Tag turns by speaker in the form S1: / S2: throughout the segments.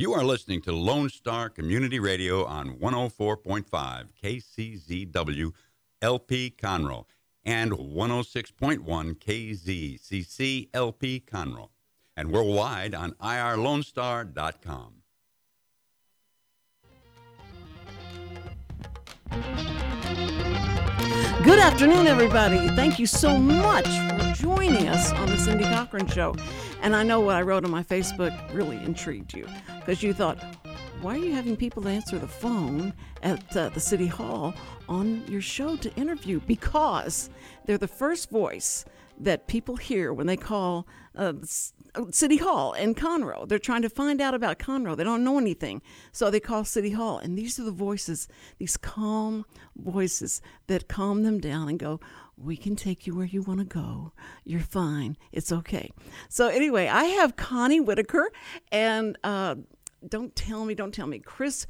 S1: You are listening to Lone Star Community Radio on 104.5 KCZW LP Conroe and 106.1 KZCC LP Conroe and worldwide on irlonestar.com.
S2: Good afternoon, everybody. Thank you so much for joining us on the Cindy Cochran Show. And I know what I wrote on my Facebook really intrigued you because you thought, why are you having people answer the phone at uh, the City Hall on your show to interview? Because they're the first voice that people hear when they call uh, City Hall in Conroe. They're trying to find out about Conroe. They don't know anything. So they call City Hall. And these are the voices, these calm voices that calm them down and go, we can take you where you want to go. You're fine. It's okay. So, anyway, I have Connie Whittiker and uh, don't tell me, don't tell me, Chris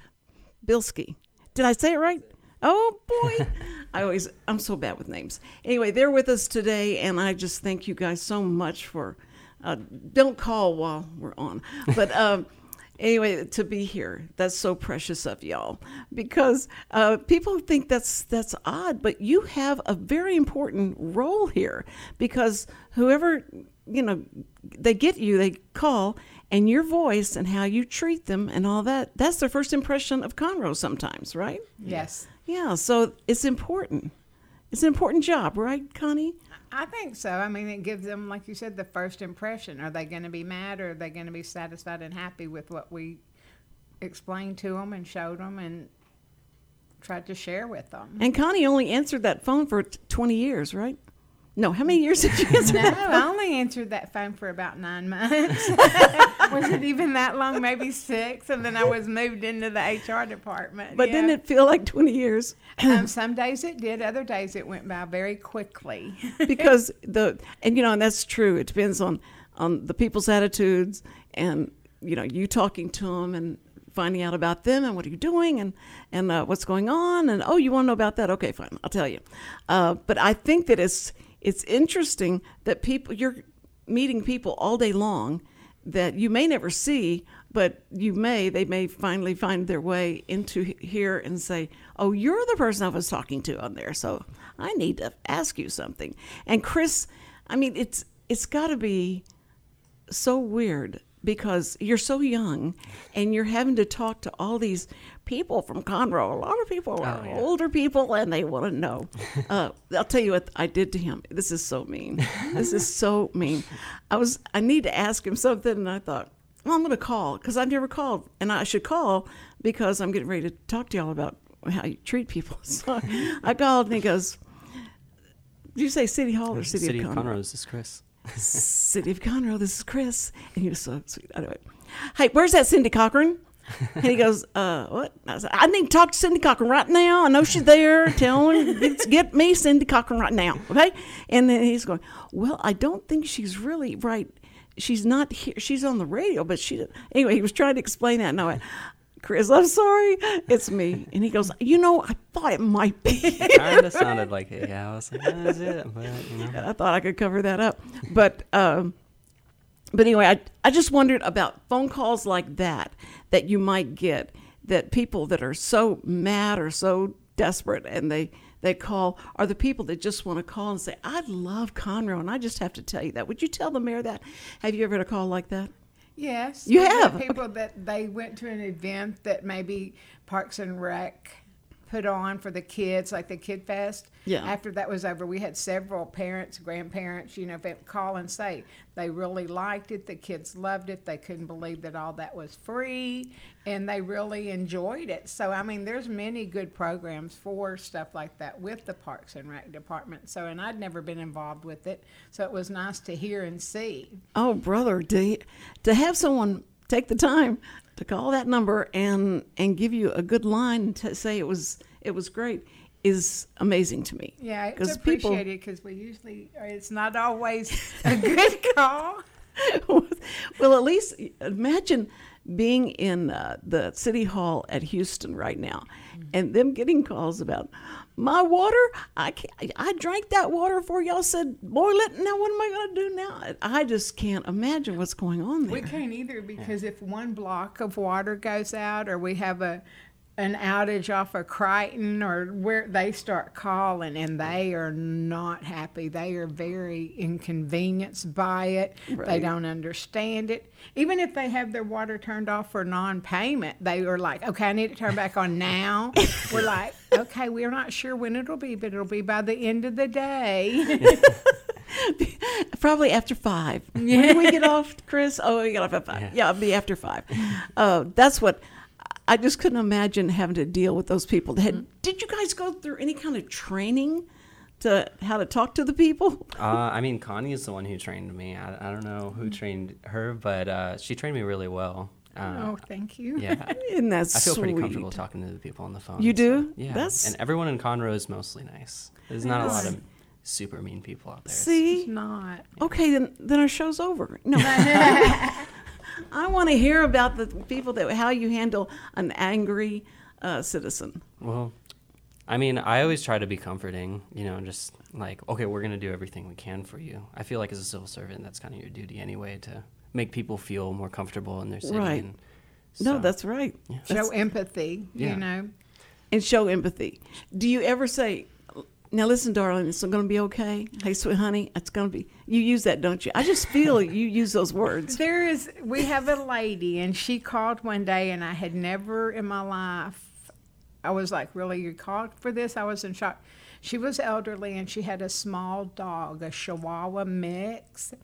S2: Bilski. Did I say it right? Oh boy. I always, I'm so bad with names. Anyway, they're with us today, and I just thank you guys so much for uh, don't call while we're on. But um, anyway, to be here, that's so precious of y'all because uh, people think that's that's odd, but you have a very important role here because whoever you know they get you, they call, and your voice and how you treat them and all that. That's their first impression of Conroe. Sometimes, right?
S3: Yes.
S2: Yeah. So it's important. It's an important job, right, Connie?
S3: I think so. I mean, it gives them, like you said, the first impression. Are they going to be mad or are they going to be satisfied and happy with what we explained to them and showed them and tried to share with them?
S2: And Connie only answered that phone for 20 years, right? No, how many years did you answer
S3: no, I only answered that phone for about nine months. was it even that long? Maybe six. And then I was moved into the HR department.
S2: But
S3: yeah.
S2: didn't it feel like 20 years?
S3: Um, some days it did. Other days it went by very quickly.
S2: because the and you know and that's true it depends on on the people's attitudes and you know you talking to them and finding out about them and what are you doing and and uh, what's going on and oh you want to know about that okay fine i'll tell you uh, but i think that it's it's interesting that people you're meeting people all day long that you may never see but you may they may finally find their way into here and say oh you're the person i was talking to on there so i need to ask you something. And chris i mean it's it's got to be so weird because you're so young and you're having to talk to all these people from Conroe. A lot of people are
S4: yeah.
S2: older people and they want to know. Uh, I'll tell you what I did to him. This is so mean. This is so mean. I was I need to ask him something and I thought, well, I'm going to call because I've never called and I should call because I'm getting ready to talk to y'all about how you treat people. So I called and he goes, did you say City Hall or City,
S4: City
S2: of
S4: of
S2: Conroe?
S4: Conroe, this is Chris.
S2: City of Conroe, this is Chris. And he was so sweet. Anyway, hey, where's that Cindy Cochran? And he goes, uh, what? I, said, I need to talk to Cindy Cochran right now. I know she's there. Tell her, get, get me Cindy Cochran right now. Okay. And then he's going, well, I don't think she's really right. She's not here. She's on the radio, but she, anyway, he was trying to explain that. And I went, Chris, I'm sorry. It's me. And he goes, you know, I thought it might be.
S4: kind of sounded like. Yeah, I was like, that is it. But, you know.
S2: I thought I could cover that up. But um, but anyway, I I just wondered about phone calls like that that you might get that people that are so mad or so desperate and they they call are the people that just want to call and say I love Conroe and I just have to tell you that. Would you tell the mayor that? Have you ever had a call like that?
S3: Yes.
S2: You have?
S3: people that they went to an event that maybe Parks and Rec put on for the kids, like the Kid Fest.
S2: Yeah.
S3: After that was over, we had several parents, grandparents, you know, call and say they really liked it. The kids loved it. They couldn't believe that all that was free, and they really enjoyed it. So, I mean, there's many good programs for stuff like that with the Parks and Rec department. So, and I'd never been involved with it, so it was nice to hear and see.
S2: Oh, brother, to, to have someone take the time to call that number and and give you a good line to say it was it was great. is amazing to me.
S3: Yeah, it's appreciated because we usually, it's not always a good call.
S2: well, at least imagine being in uh, the city hall at Houston right now, and them getting calls about my water. I can't, I drank that water for y'all said boil it. Now what am I going to do now? I just can't imagine what's going on there.
S3: We can't either because if one block of water goes out, or we have a an outage off of Crichton, or where they start calling, and they are not happy. They are very inconvenienced by it. They don't understand it. Even if they have their water turned off for non-payment, they are like, "Okay, I need it turned back on now." We're like, "Okay, we're not sure when it'll be, but it'll be by the end of the day."
S2: Probably after five. When do we get off, Chris? Oh, we get off at five. Yeah,
S4: Yeah.
S2: it'll be after five. Uh, that's what I just couldn't imagine having to deal with those people. That had, Did you guys go through any kind of training to how to talk to the people?
S4: Uh, I mean, Connie is the one who trained me. I, I don't know who trained her, but uh, she trained me really well. Uh,
S3: oh, thank you.
S4: yeah.
S2: Isn't that
S4: I feel pretty comfortable talking to the people on the phone.
S2: You
S4: so,
S2: do?
S4: yeah.
S2: That's-
S4: And everyone in Conroe is mostly nice. There's not a lot of super mean people out there.
S2: See?
S3: It's not.
S2: Okay, then then our show's over. No. I want to hear about the people that how you handle an angry uh, citizen.
S4: Well, I mean, I always try to be comforting, you know, just like, okay, we're going to do everything we can for you. I feel like as a civil servant, that's kind of your duty anyway to make people feel more comfortable in their city.
S2: Right.
S4: And
S2: No, that's right. That's-
S3: Show empathy,
S4: Yeah.
S3: you know.
S2: and show empathy. Do you ever say, "Now listen, darling, it's going to be okay"? Hey, sweet honey, it's going to be. You use that, don't you? I just feel you use those words.
S3: There is, we have a lady, and she called one day, and I had never in my life, I was like, really, you called for this? I was in shock. She was elderly, and she had a small dog, a Chihuahua mix.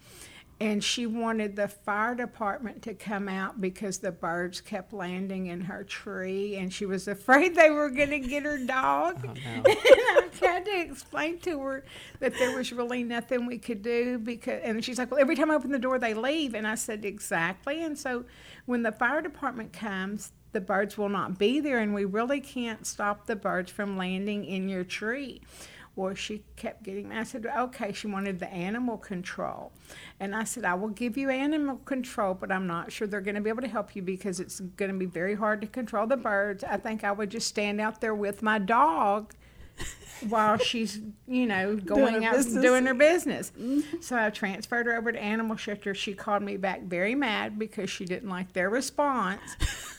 S3: And she wanted the fire department to come out because the birds kept landing in her tree, and she was afraid they were going to get her dog.
S4: Oh, no.
S3: and I tried to explain to her that there was really nothing we could do because, and she's like, "Well, every time I open the door, they leave." And I said, "Exactly." And so, when the fire department comes, the birds will not be there, and we really can't stop the birds from landing in your tree. Well, she kept getting. I said, "Okay." She wanted the animal control, and I said, "I will give you animal control, but I'm not sure they're going to be able to help you because it's going to be very hard to control the birds. I think I would just stand out there with my dog." while she's, you know, going out
S2: business.
S3: doing her business. Mm-hmm. So I transferred her over to animal shelter. She called me back very mad because she didn't like their response.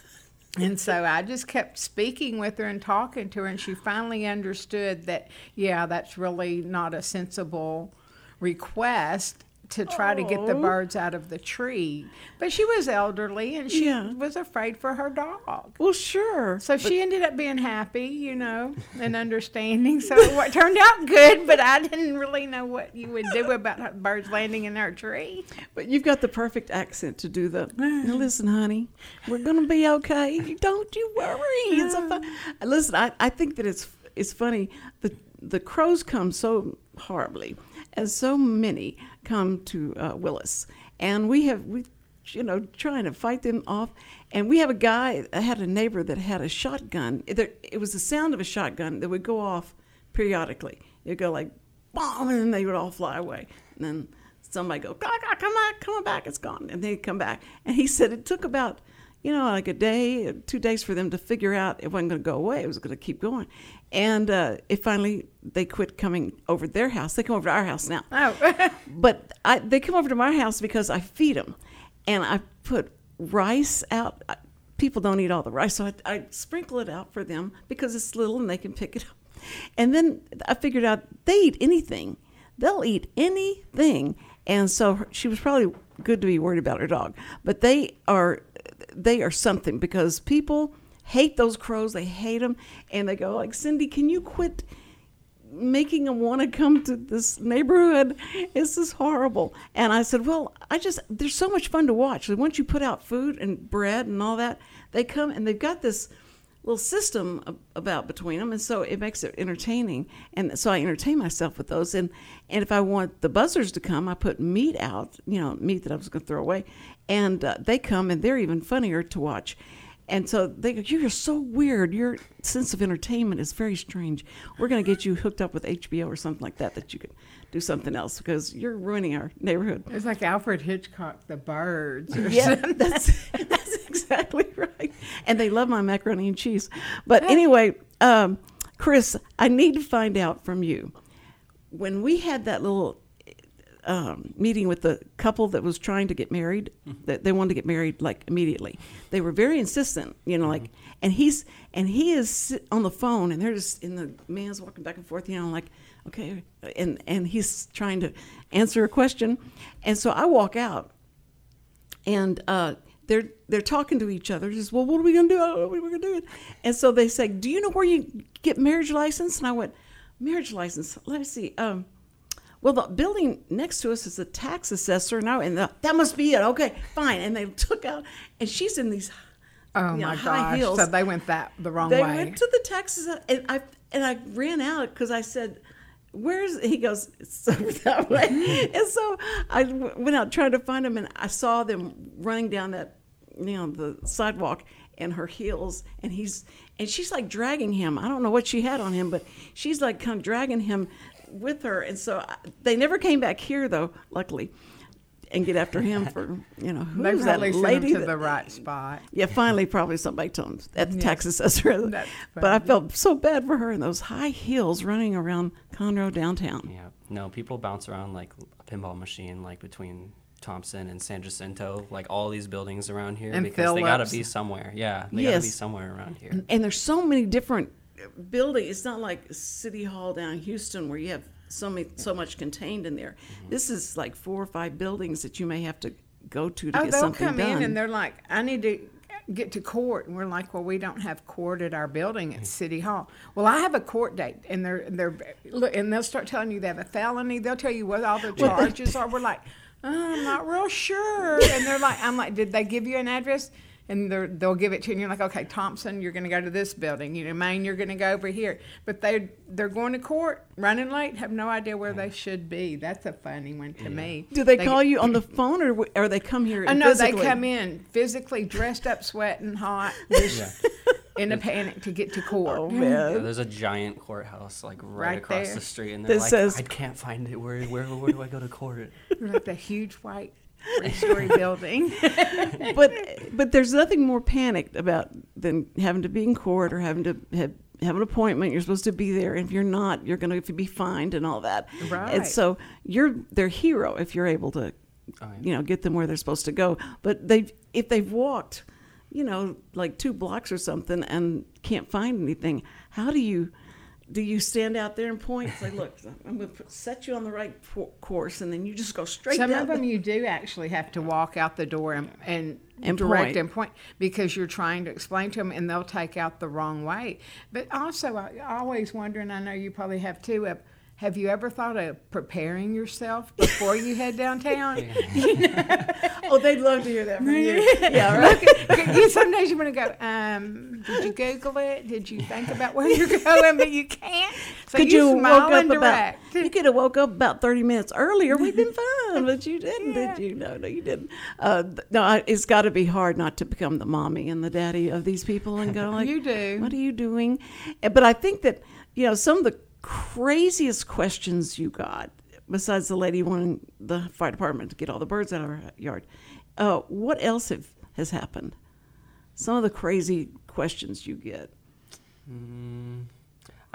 S3: And so I just kept speaking with her and talking to her, and she finally understood that, yeah, that's really not a sensible request to try to get the
S2: oh.
S3: birds out of the tree. But she was elderly and she
S2: Yeah.
S3: was afraid for her dog.
S2: Well, sure.
S3: So she ended up being happy, you know, and understanding. So it turned out good, but I didn't really know what you would do about birds landing in our tree.
S2: But you've got the perfect accent to do the. Now listen, honey, we're gonna be okay. Don't you worry. It's a fun. Uh, listen, I, I think that it's it's funny. The the crows come so horribly, and so many come to uh, Willis, and we have we, you know, trying to fight them off. And we have a guy. I had a neighbor that had a shotgun. It, was the sound of a shotgun that would go off periodically. It'd go like, bomb, and then they would all fly away. And then somebody go, "Gaw, gaw, come back, come back, it's gone. And they'd come back. And he said it took about, you know, like a day, two days for them to figure out it wasn't going to go away. It was going to keep going. And uh, it finally, they quit coming over their house. They come over to our house now.
S3: Oh,
S2: But I, they come over to my house because I feed them, and I put rice out. People don't eat all the rice, so I, I sprinkle it out for them because it's little and they can pick it up. And then I figured out they eat anything; they'll eat anything. And so she was probably good to be worried about her dog, but they are they are something because people hate those crows. They hate them, and they go like, "Cindy, can you quit?" making them want to come to this neighborhood. This is horrible. And I said, well, I just, they're so much fun to watch. Once you put out food and bread and all that, they come and they've got this little system about between them. And so it makes it entertaining. And so I entertain myself with those. And, and if I want the buzzers to come, I put meat out, you know, meat that I was going to throw away. And uh, they come and they're even funnier to watch. And so they go, You're so weird. Your sense of entertainment is very strange. We're going to get you hooked up with HBO or something like that, that you can do something else because you're ruining our neighborhood.
S3: It's like Alfred Hitchcock, The Birds. Or
S2: Yeah,
S3: something.
S2: that's, that's exactly right. And they love my macaroni and cheese. But anyway, um, Chris, I need to find out from you. When we had that little um, meeting with the couple that was trying to get married, that they wanted to get married like immediately. They were very insistent, you know, like, and he's and he is sit- on the phone, and they're just and the man's walking back and forth, you know, like, okay, and and he's trying to answer a question, and so I walk out, and uh, they're they're talking to each other. Just well, what are we gonna do? I don't know what we're gonna do. And so they say, "Do you know where you get marriage license?" And I went, "Marriage license? Let me see." Um, well, the building next to us is a tax assessor now, and the, that must be it. Okay, fine. And they took out, and she's in these
S3: Oh
S2: you know,
S3: my
S2: high
S3: gosh!
S2: heels.
S3: So they went that the wrong
S2: They
S3: way.
S2: They went to the taxes, and I and I ran out because I said, "Where's?" He goes, "It's over that way." and so I w- went out trying to find him, and I saw them running down that, you know, the sidewalk in her heels, and he's and she's like dragging him. I don't know what she had on him, but she's like kind of dragging him with her, and so I, they never came back here though, luckily. And get after him for you know who
S3: they
S2: was that lady
S3: to
S2: that-
S3: the right spot.
S2: yeah, finally, probably somebody told him at the
S3: Yes.
S2: tax assessor. But I felt so bad for her in those high heels running around Conroe downtown.
S4: Yeah. No, people bounce around like a pinball machine, like between Thompson and San Jacinto, like all these buildings around here,
S3: And
S4: because they gotta be somewhere. Yeah, they gotta be somewhere around here.
S2: And there's so many different buildings. It's not like City Hall down in Houston where you have so many, so much contained in there.
S3: Mm-hmm.
S2: This is like four or five buildings that you may have to go to to
S3: Oh,
S2: get
S3: they'll
S2: something
S3: come
S2: done.
S3: in and they're like, "I need to get to court," and we're like, "Well, we don't have court at our building at City Hall." Well, I have a court date, and they're they're look, and they'll start telling you they have a felony. They'll tell you what all the charges are. We're like, oh, "I'm not real sure," and they're like, "I'm like, did they give you an address?" And they're, they'll give it to you, and you're like, okay, Thompson, you're going to go to this building. You know, Main, you're going to go over here. But they they're going to court, running late, have no idea where they should be. That's a funny one to me.
S2: Do they,
S3: get-
S2: call you on the phone or, w- or they come here?
S3: I know they come in physically dressed up, sweating hot, just in a panic to get to court.
S2: Oh
S4: Yeah, there's a giant courthouse like right,
S3: Right
S4: across
S3: there.
S4: the street, and they're
S2: That
S4: like,
S2: says-
S4: "I can't find it. Where, where, where do I go to court?"
S3: like the huge white three-story building.
S2: but but there's nothing more panicked about than having to be in court or having to have, have an appointment. You're supposed to be there. and If you're not, you're going to be fined and all that.
S3: Right.
S2: And so you're their hero if you're able to,
S4: Oh, yeah.
S2: you know, get them where they're supposed to go. But they if they've walked, you know, like two blocks or something and can't find anything, how do you? Do you stand out there and point? Say, look, I'm going to set you on the right course, and then you just go straight
S3: Some of them you do actually have to walk out the door and, and,
S2: And
S3: direct
S2: point.
S3: and point because you're trying to explain to them and they'll take out the wrong way. But also, I I always wonder, and I know you probably have too, of have you ever thought of preparing yourself before you head downtown?
S2: oh, they'd love to hear that from you. yeah, right.
S3: Look, you, some days you want to go, um, did you Google it? Did you think about where you're going? But you can't. So
S2: could
S3: you,
S2: you,
S3: smile
S2: woke up
S3: and
S2: about? You could have woke up about thirty minutes earlier. We'd been fine, but you didn't,
S3: Yeah.
S2: did you? No, no, you didn't. Uh, no, I, it's got to be hard not to become the mommy and the daddy of these people and go like,
S3: You do.
S2: What are you doing? But I think that you know some of the craziest questions you got, besides the lady wanting the fire department to get all the birds out of her yard. Uh, what else have, has happened? Some of the crazy questions you get.
S4: Mm,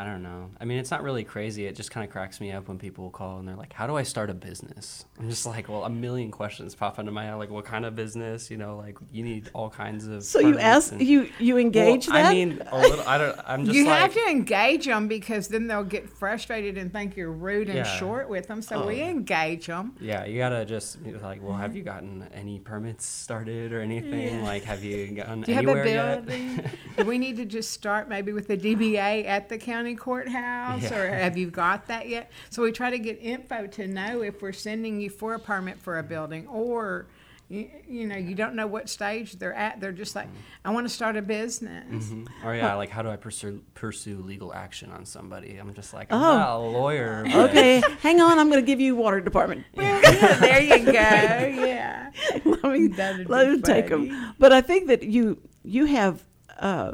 S4: I don't know. I mean, it's not really crazy. It just kind of cracks me up when people call and they're like, "How do I start a business?" I'm just like, "Well, a million questions pop into my head. Like, what kind of business? You know, like you need all kinds of."
S2: So you ask,
S4: and-
S2: you you engage
S4: well,
S2: that?
S4: I mean, a little. I don't. I'm just
S3: you
S4: like.
S3: have to engage them because then they'll get frustrated and think you're rude and
S4: Yeah.
S3: short with them. So we
S4: Oh.
S3: engage them.
S4: Yeah, you gotta just you're like, well, have mm-hmm. you gotten any permits started or anything? Like, have you gotten
S3: Do you have a
S4: anywhere yet?
S3: Do we need to just start maybe with the DBA at the county courthouse, or have you got that yet? So we try to get info to know if we're sending you for a permit for a building, or you, you know you don't know what stage they're at. They're just like, I want to start a business.
S4: Mhm. Or yeah, like how do I pursue pursue legal action on somebody? I'm just like, I'm
S2: Oh.
S4: not a lawyer. but-
S2: okay, hang on. I'm going to give you water department.
S3: Yeah, there you go. Yeah.
S2: let me,
S3: That'd
S2: let
S3: be
S2: me take them. But I think that you you have, uh,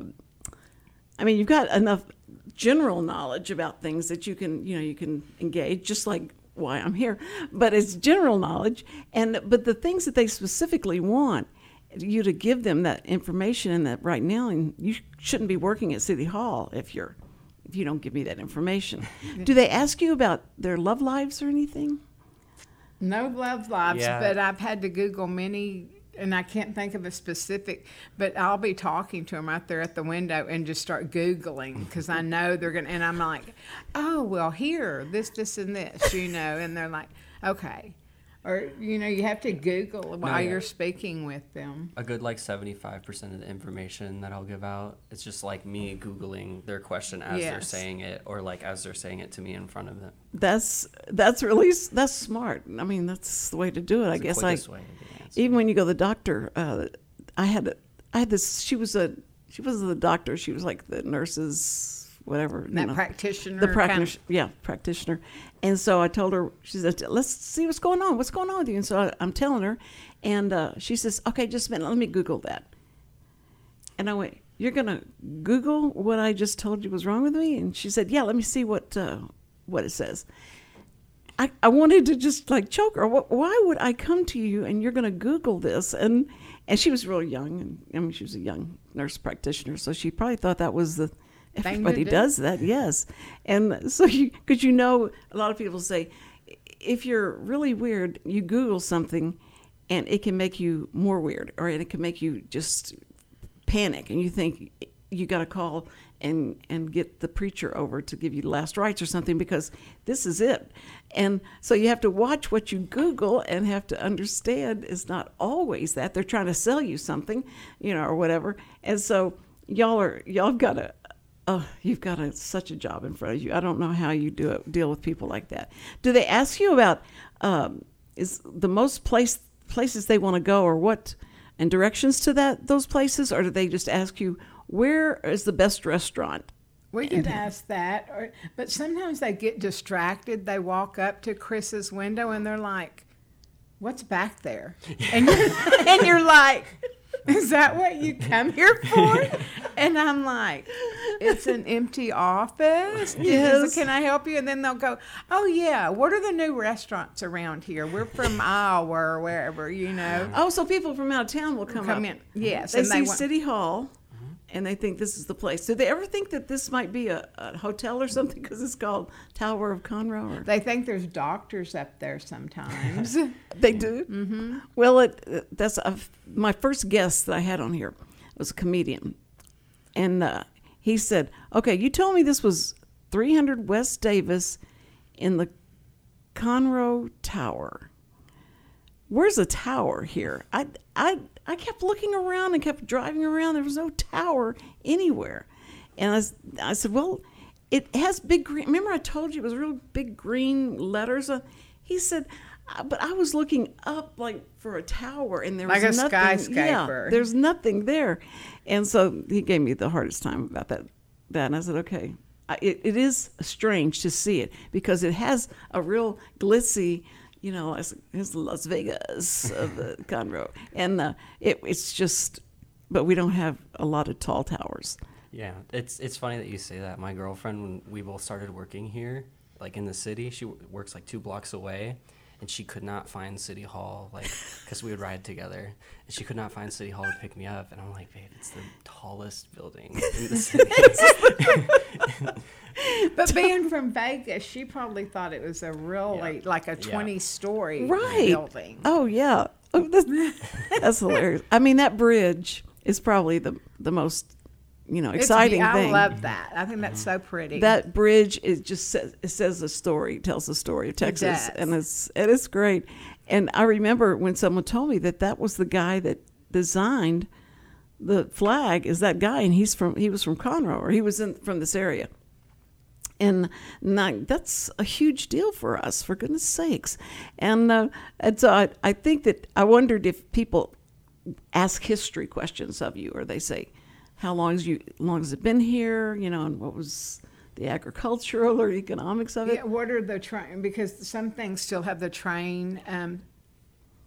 S2: I mean, you've got enough general knowledge about things that you can, you know, you can engage, just like why I'm here. But it's general knowledge, and but the things that they specifically want you to give them that information and that right now, and you shouldn't be working at City Hall if you're if you don't give me that information. Do they ask you about their love lives or anything?
S3: No love lives,
S4: Yeah.
S3: but I've had to Google many, and I can't think of a specific. But I'll be talking to them out there at the window and just start Googling because I know they're gonna. And I'm like, oh well, here, this, this, and this, you know. And they're like, okay, or you know, you have to Google while
S4: yeah.
S3: you're speaking with them.
S4: a good like 75% of the information that I'll give out it's just like me googling their question as they're saying it or like as they're saying it to me in front of them.
S2: That's that's really that's smart. I mean, that's the way to do it. I
S4: It's the
S2: guess I
S4: way to get answer.
S2: Even when you go to the doctor, uh, I had I had this. She was a she wasn't the doctor. She was like the nurse's whatever. you
S3: That
S2: know.
S3: practitioner.
S2: the
S3: kind of-
S2: practitioner, yeah, practitioner. And so I told her, she said, "Let's see what's going on. What's going on with you?" And so I, I'm telling her, and uh, she says, "Okay, just a minute. Let me Google that." And I went, "You're gonna Google what I just told you was wrong with me?" And she said, "Yeah. Let me see what uh, what it says." I, I wanted to just like choke her. Wh- Why would I come to you and you're going to Google this? And and she was really young, and I mean she was a young nurse practitioner, so she probably thought that was the everybody does that, yes. And so you because you know a lot of people say if you're really weird, you Google something, and it can make you more weird, or it can make you just panic, and you think you got to call and and get the preacher over to give you last rites or something because this is it. And so you have to watch what you Google and have to understand it's not always that they're trying to sell you something, you know, or whatever. And so y'all are y'all got to. Oh, you've got a, such a job in front of you. I don't know how you do it, deal with people like that. Do they ask you about um, is the most place places they want to go, or what, and directions to that those places, or do they just ask you where is the best restaurant?
S3: We get ask that, or, but sometimes they get distracted. They walk up to Chris's window and they're like, "What's back there?" And you're, and you're like, "Is that what you come here for?" And I'm like, "It's an empty office.
S2: Yes.
S3: Can I help you?" And then they'll go, "Oh yeah, what are the new restaurants around here? We're from Iowa or wherever, you know."
S2: Oh, so people from out of town will come,
S3: Come
S2: up.
S3: in, yes,
S2: They
S3: and
S2: see
S3: they want-
S2: City Hall, and they think this is the place. Do they ever think that this might be a, a hotel or something because it's called Tower of Conroe? Or
S3: They think there's doctors up there sometimes.
S2: They do. Mm-hmm. Well, it that's a, my first guest that I had on here was a comedian, and uh, he said, "Okay, you told me this was 300 West Davis in the Conroe Tower. Where's a tower here? I I I kept looking around and kept driving around. There was no tower anywhere, and I said, well." It has big green. Remember, I told you it was real big green letters. Uh, He said, "Uh, but I was looking up like for a tower, and there
S3: Like
S2: was
S3: a
S2: nothing.
S3: skyscraper.
S2: Yeah, there's nothing there, and so he gave me the hardest time about that. That and I said, okay, I, it, it is strange to see it because it has a real glitzy, you know, it's, it's Las Vegas of the Conroe, and uh, it, it's just, but we don't have a lot of tall towers.
S4: Yeah, it's it's funny that you say that. My girlfriend, when we both started working here, like in the city, she works like two blocks away, and she could not find City Hall, like, because we would ride together, and she could not find City Hall to pick me up, and I'm like, babe, it's the tallest building in the city.
S3: But being from Vegas, she probably thought it was a really like a
S4: Yeah.
S3: twenty-story
S2: right.
S3: building.
S2: Oh yeah, Oh, that's, that's hilarious. I mean, that bridge is probably the the most, you know, exciting
S3: be- I
S2: thing.
S3: love that. I think that's so pretty.
S2: that bridge is just says, it says a story, tells the story of Texas,
S3: does.
S2: and it's it is great. And I remember when someone told me that that was the guy that designed the flag. Is that guy, and he's from he was from Conroe, or he was in from this area. And not, that's a huge deal for us, for goodness sakes. And, uh, and so I, I think that I wondered if people ask history questions of you, or they say, "How long has you long has it been here?" You know, and what was the agricultural or economics of it?
S3: yeah, what are the train? Because some things still have the train um,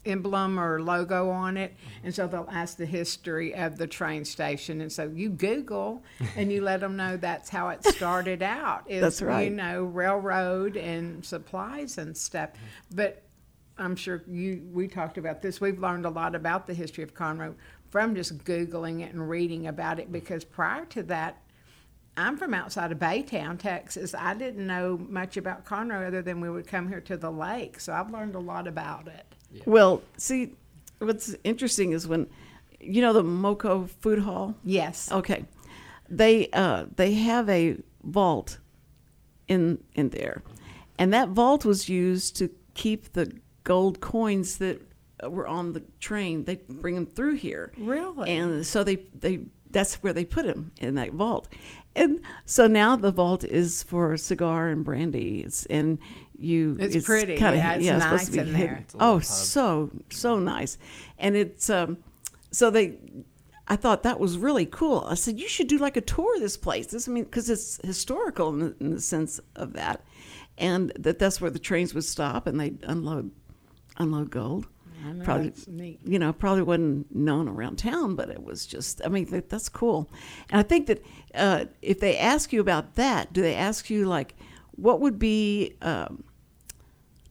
S3: emblem or logo on it, and so they'll ask the history of the train station, and so you Google and you let them know that's how it started out. Is,
S2: That's right.
S3: You know, railroad and supplies and stuff, but. I'm sure you we talked about this. We've learned a lot about the history of Conroe from just googling it and reading about it because prior to that I'm from outside of Baytown, Texas. I didn't know much about Conroe other than we would come here to the lake. So I've learned a lot about it.
S2: Well, see, what's interesting is when, you know, the Moco Food Hall.
S3: Yes.
S2: Okay, they uh, they have a vault in in there, and that vault was used to keep the gold coins that were on the train. They bring them through here.
S3: Really?
S2: And so they they that's where they put them in that vault, and so now the vault is for cigar and brandy. It's and you.
S3: It's pretty.
S2: kinda-
S3: Yeah, it's
S2: supposed
S3: nice
S2: to be
S3: in
S2: hidden.
S3: there.
S4: It's a little
S2: Oh,
S4: pub.
S2: so so nice, and it's um, so they. I thought that was really cool. I said you should do like a tour of this place. This I mean because it's historical in the, in the sense of that, and that that's where the trains would stop and they unload unload gold.
S3: I know,
S2: Probably
S3: that's neat.
S2: you know probably wasn't known around town, but it was just I mean that, that's cool. And I think that uh, if they ask you about that, do they ask you like what would be um,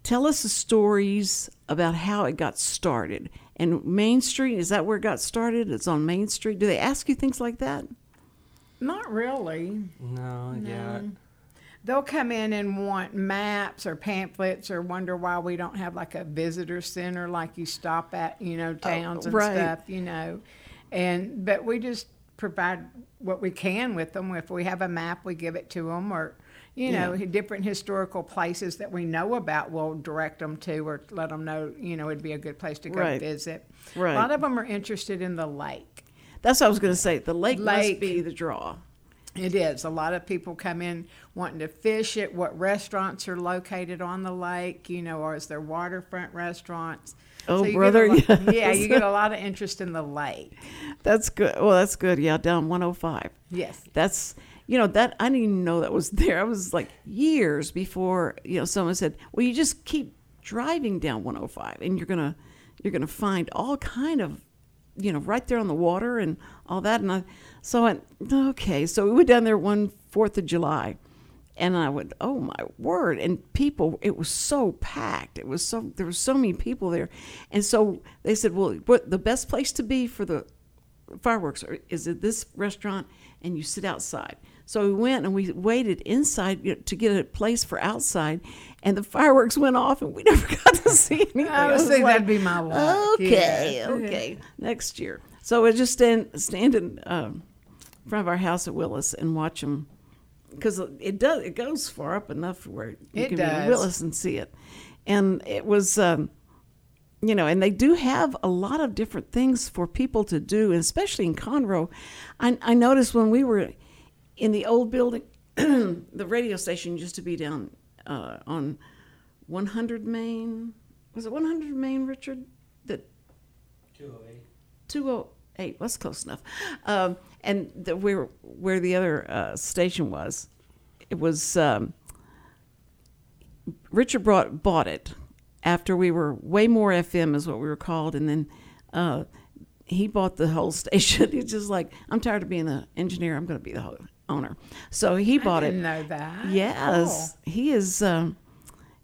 S2: tell us the stories about how it got started. And Main Street, is that where it got started? It's on Main Street. Do they ask you things like that?
S3: Not really.
S4: No, yeah.
S3: They'll come in and want maps or pamphlets or wonder why we don't have like a visitor center like you stop at, you know, oh, towns and
S2: right.
S3: stuff, you know. And but we just provide what we can with them. If we have a map, we give it to them or you know,
S2: Yeah.
S3: different historical places that we know about, we'll direct them to or let them know, you know, it'd be a good place to go
S2: Right.
S3: visit.
S2: Right.
S3: A lot of them are interested in the lake.
S2: That's what I was going to say. The lake, must be the draw.
S3: It is. A lot of people come in wanting to fish it. What restaurants are located on the lake? You know, or is there waterfront restaurants?
S2: Oh,
S3: you
S2: brother,
S3: lot-
S2: yes.
S3: yeah, you get a lot of interest in the lake.
S2: That's good. Well, that's good. Yeah, down 105.
S3: Yes.
S2: That's you know that I didn't even know that was there. I was like years before you know someone said, "Well, you just keep driving down 105, and you're gonna you're gonna find all kind of you know right there on the water and all that." And I so I went, okay. So we went down there one Fourth of July, and I went, "Oh my word!" And people, it was so packed. It was so there were so many people there, and so they said, "Well, what the best place to be for the fireworks are, is at this restaurant and you sit outside so we went and we waited inside you know, to get a place for outside and the fireworks went off and we never got to see anything
S3: I would say
S2: like,
S3: that'd be my luck.
S2: okay
S3: Yeah.
S2: okay next year so we just stand standing um, in front of our house at willis and watch them because it does it goes far up enough where you
S3: It
S2: can be
S3: does.
S2: in willis and see it and it was um, you know, and they do have a lot of different things for people to do, and especially in Conroe. I, I noticed when we were in the old building, the radio station used to be down uh, on 100 Main. Was it 100 Main, Richard? That 208. That's close enough. Um, and the, where where the other uh, station was, it was um, Richard brought bought it after we were way more FM is what we were called, and then uh, he bought the whole station. He's just like, I'm tired of being the engineer. I'm going to be the owner. So he bought
S3: I
S2: it.
S3: know that.
S2: Yes, he is. Um,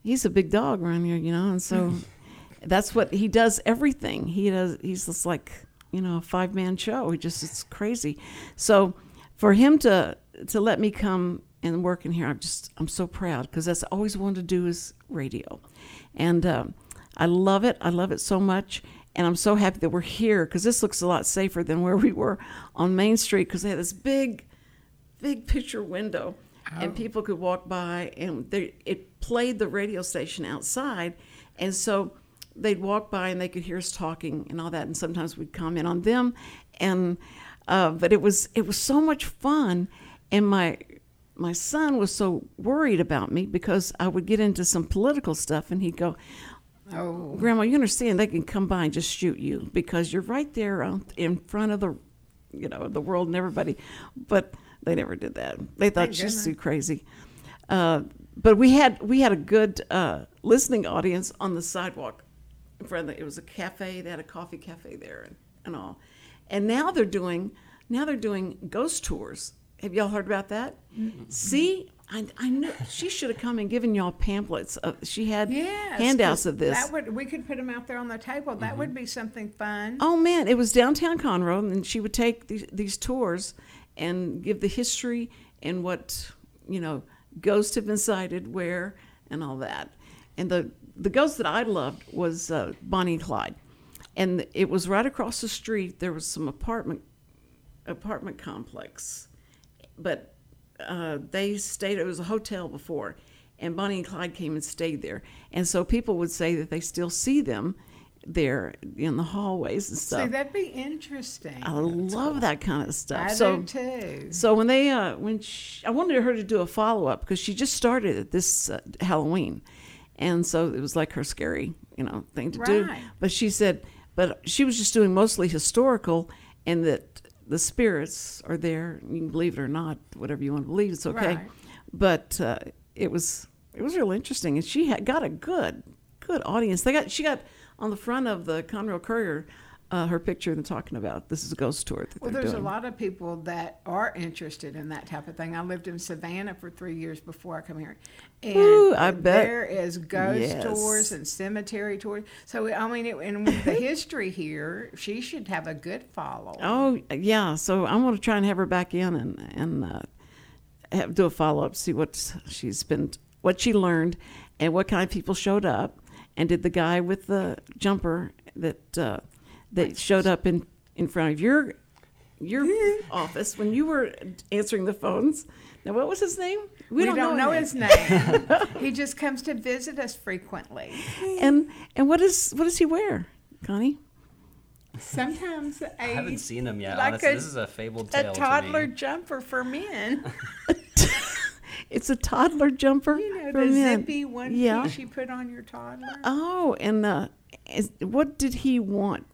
S2: he's a big dog around here, you know, and so that's what he does. Everything he does, he's just like you know a five man show. He just it's crazy. So for him to to let me come and work in here, I'm just I'm so proud because that's always wanted to do is radio, and um, I love it. I love it so much. And I'm so happy that we're here because this looks a lot safer than where we were on Main Street because they had this big, big picture window and people could walk by and they, it played the radio station outside and so they'd walk by and they could hear us talking and all that and sometimes we'd comment on them and uh, but it was it was so much fun and my my son was so worried about me because I would get into some political stuff and he'd go
S3: Oh,
S2: Grandma, you understand they can come by and just shoot you because you're right there in front of the, you know, the world and everybody. But they never did that. They thought
S3: Thank
S2: she's too crazy. Uh, but we had we had a good uh, listening audience on the sidewalk in front of the, it was a cafe. They had a coffee cafe there and, and all. And now they're doing now they're doing ghost tours. Have y'all heard about that? See, I, I knew she should have come and given y'all pamphlets. Of, she had
S3: Yes,
S2: handouts of this.
S3: That would we could put them out there on the table. That mm-hmm. would be something fun.
S2: Oh man, it was downtown Conroe, and she would take these, these tours and give the history and what you know ghosts have been sighted where and all that. And the the ghost that I loved was uh, Bonnie and Clyde, and it was right across the street. There was some apartment apartment complex, but uh, they stayed. It was a hotel before, and Bonnie and Clyde came and stayed there. And so people would say that they still see them there in the hallways and stuff.
S3: See, that'd be interesting.
S2: I love that kind of stuff.
S3: I
S2: so,
S3: do too.
S2: so when they uh, when she, I wanted her to do a follow up because she just started it this uh, Halloween, and so it was like her scary you know thing to do. But she said, but she was just doing mostly historical, and that the spirits are there. You can believe it or not, whatever you want to believe, it's okay.
S3: Right.
S2: But uh, it was it was real interesting, and she had got a good good audience. They got she got on the front of the Conroe Courier. Uh, her picture and talking about this is a ghost tour that
S3: Well, there's
S2: doing.
S3: a lot of people that are interested in that type of thing. I lived in Savannah for three years before I come here, and
S2: Ooh, I bet.
S3: there is ghost
S2: Yes.
S3: tours and cemetery tours. So I mean, it, and with the history here, she should have a good follow.
S2: Oh yeah, so I'm going to try and have her back in and and uh, have, do a follow up, see what she's been, what she learned, and what kind of people showed up, and did the guy with the jumper that uh, that showed up in in front of your your office when you were answering the phones. Now, what was his name?
S3: We, don't, know, his name. he just comes to visit us frequently.
S2: And and what is what does he wear, Connie?
S3: Sometimes a,
S4: I haven't seen him yet.
S3: like
S4: Honestly,
S3: a-
S4: this is a fabled
S3: a toddler
S4: to me.
S3: jumper for men.
S2: It's a toddler jumper
S3: You know,
S2: for
S3: the
S2: men.
S3: zippy one
S2: Yeah.
S3: piece you put on your toddler.
S2: Oh, and uh, is, what did he want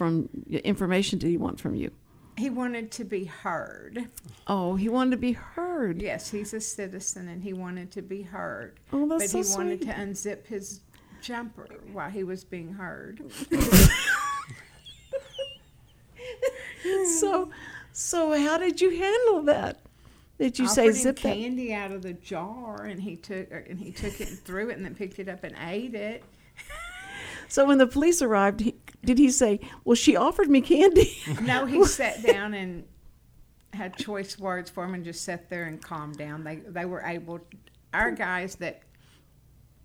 S2: from information? Did he want from you?
S3: He wanted to be heard.
S2: Oh, he wanted to be heard.
S3: Yes, he's a citizen and he wanted to be heard.
S2: Oh, that's
S3: but
S2: so
S3: he wanted to unzip his jumper while he was being heard.
S2: So, so how did you handle that? Did you say
S3: Offered him
S2: zip that?
S3: candy out of the jar and he took er, and he took it and threw it and then picked it up and ate it.
S2: So when the police arrived, he, did he say, "Well, she offered me candy"?
S3: No, he sat down and had choice words for him and just sat there and calmed down. They they were able our guys that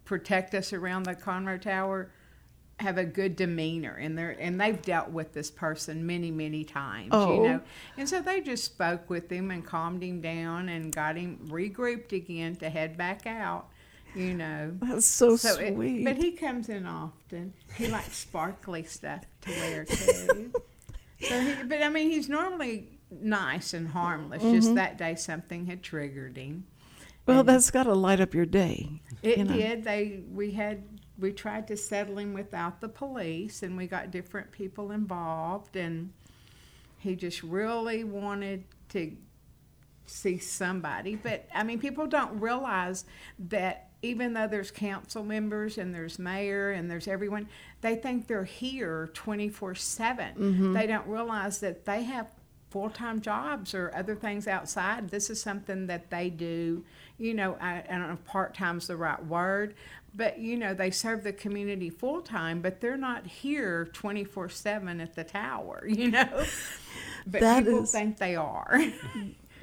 S3: protect us around the Conroe Tower have a good demeanor and they're and they've dealt with this person many, many times,
S2: Oh.
S3: you know. And so they just spoke with him and calmed him down and got him regrouped again to head back out, you know.
S2: That's so,
S3: So it-
S2: sweet.
S3: but he comes in often. He likes sparkly stuff to wear too. so he, but I mean, he's normally nice and harmless. Just mm-hmm. that day, something had triggered him.
S2: well,
S3: and-
S2: that's got to light up your day.
S3: It
S2: you know.
S3: did. They we had we tried to settle him without the police, and we got different people involved, and he just really wanted to see somebody. But I mean, people don't realize that even though there's council members and there's mayor and there's everyone, they think they're here 24 7. Mm-hmm. They don't realize that they have full time jobs or other things outside. This is something that they do. You know, I, I don't know if part time's the right word, but you know, they serve the community full time, but they're not here 24 7 at the tower, you know? But
S2: That
S3: people
S2: is-
S3: think they are.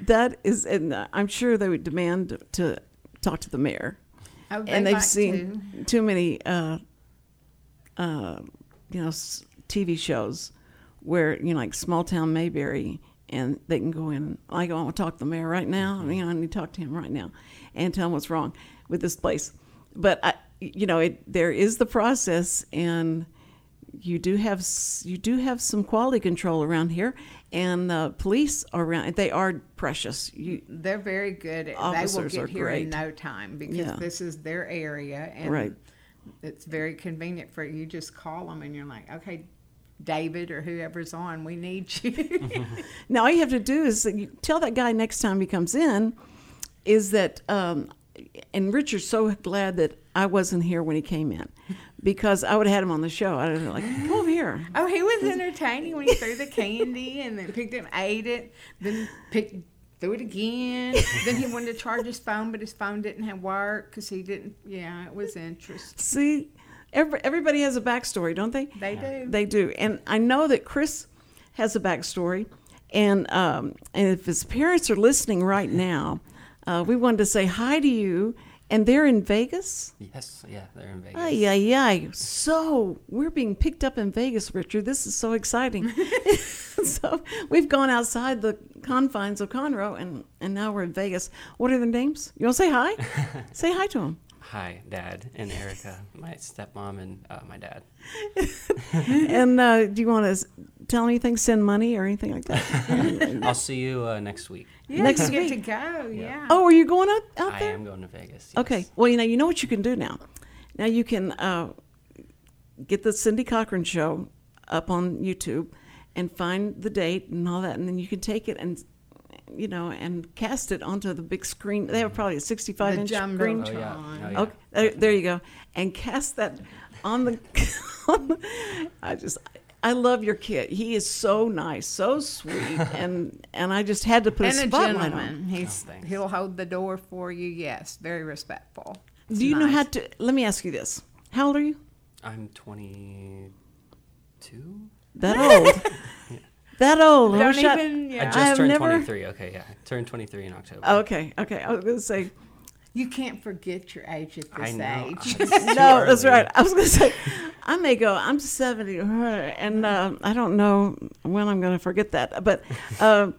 S2: That is, and I'm sure they would demand to talk to the mayor.
S3: They
S2: and they've
S3: like
S2: seen
S3: to.
S2: too many, uh, uh, you know, s- TV shows where you know, like small town Mayberry, and they can go in. I go, I want to talk to the mayor right now. I mean, I need to talk to him right now, and tell him what's wrong with this place. But I, you know, it, there is the process, and you do have you do have some quality control around here, and uh, police are around. They are precious. You,
S3: They're very good. At, they will
S2: Officers are
S3: get here in no time because
S2: Yeah.
S3: this is their area, and
S2: Right.
S3: it's very convenient for you. Just call them, and you're like, okay, David or whoever's on, we need you.
S2: Now all you have to do is you tell that guy next time he comes in, is that, um, and Richard's so glad that I wasn't here when he came in, because I would have had him on the show. I'd have been like, come over here.
S3: Oh, he was entertaining when he threw the candy and then picked it ate it, then picked threw it again. then he wanted to charge his phone, but his phone didn't have work because he didn't. Yeah, it was interesting.
S2: See, every, everybody has a backstory, don't they?
S3: They do.
S2: They do, and I know that Chris has a backstory, and um, and if his parents are listening right now, uh, we wanted to say hi to you. And they're in Vegas.
S4: Yes, yeah, they're in Vegas.
S2: Ay, ay, ay. So we're being picked up in Vegas, Richard. This is so exciting. so we've gone outside the confines of Conroe, and, and now we're in Vegas. What are their names? You want to say hi? say hi to them.
S4: Hi, Dad and Erica, my stepmom and uh, my dad.
S2: and uh, do you want to tell anything, send money or anything like that?
S4: I'll see you uh, next week.
S3: Yeah,
S2: Next
S3: you get
S2: week.
S3: to go. Yeah.
S2: oh, are you going out, out
S4: I
S2: there?
S4: am going to Vegas. yes.
S2: Okay. Well, you know, you know what you can do now. Now you can uh, get the Cindy Cochran show up on YouTube and find the date and all that, and then you can take it and you know and cast it onto the big screen. They have probably a 65
S3: The
S2: inch screen.
S4: Oh yeah. Oh, yeah.
S2: Okay, there, there you go, and cast that on the. on the- I just. I love your kid. He is so nice, so sweet, and and I just had to put
S3: and
S2: a
S3: a
S2: spotlight on.
S3: gentleman.
S2: him.
S3: He's
S4: Oh,
S3: he'll hold the door for you. Yes, very respectful. It's
S2: Do you know how to? Let me ask you this: How old are you?
S4: I'm 22.
S2: That old. that old. I
S3: Don't
S2: wish I-
S3: even.
S4: I just
S2: have
S4: turned
S2: never-
S4: 23. Okay, yeah, turned 23 in October.
S2: Okay, okay. I was gonna say
S3: you can't forget your age at
S4: I
S3: this
S4: know.
S3: age.
S4: It's too
S2: no. That's right. I was gonna say I may go. I'm 70, and uh, I don't know when I'm gonna forget that. But uh,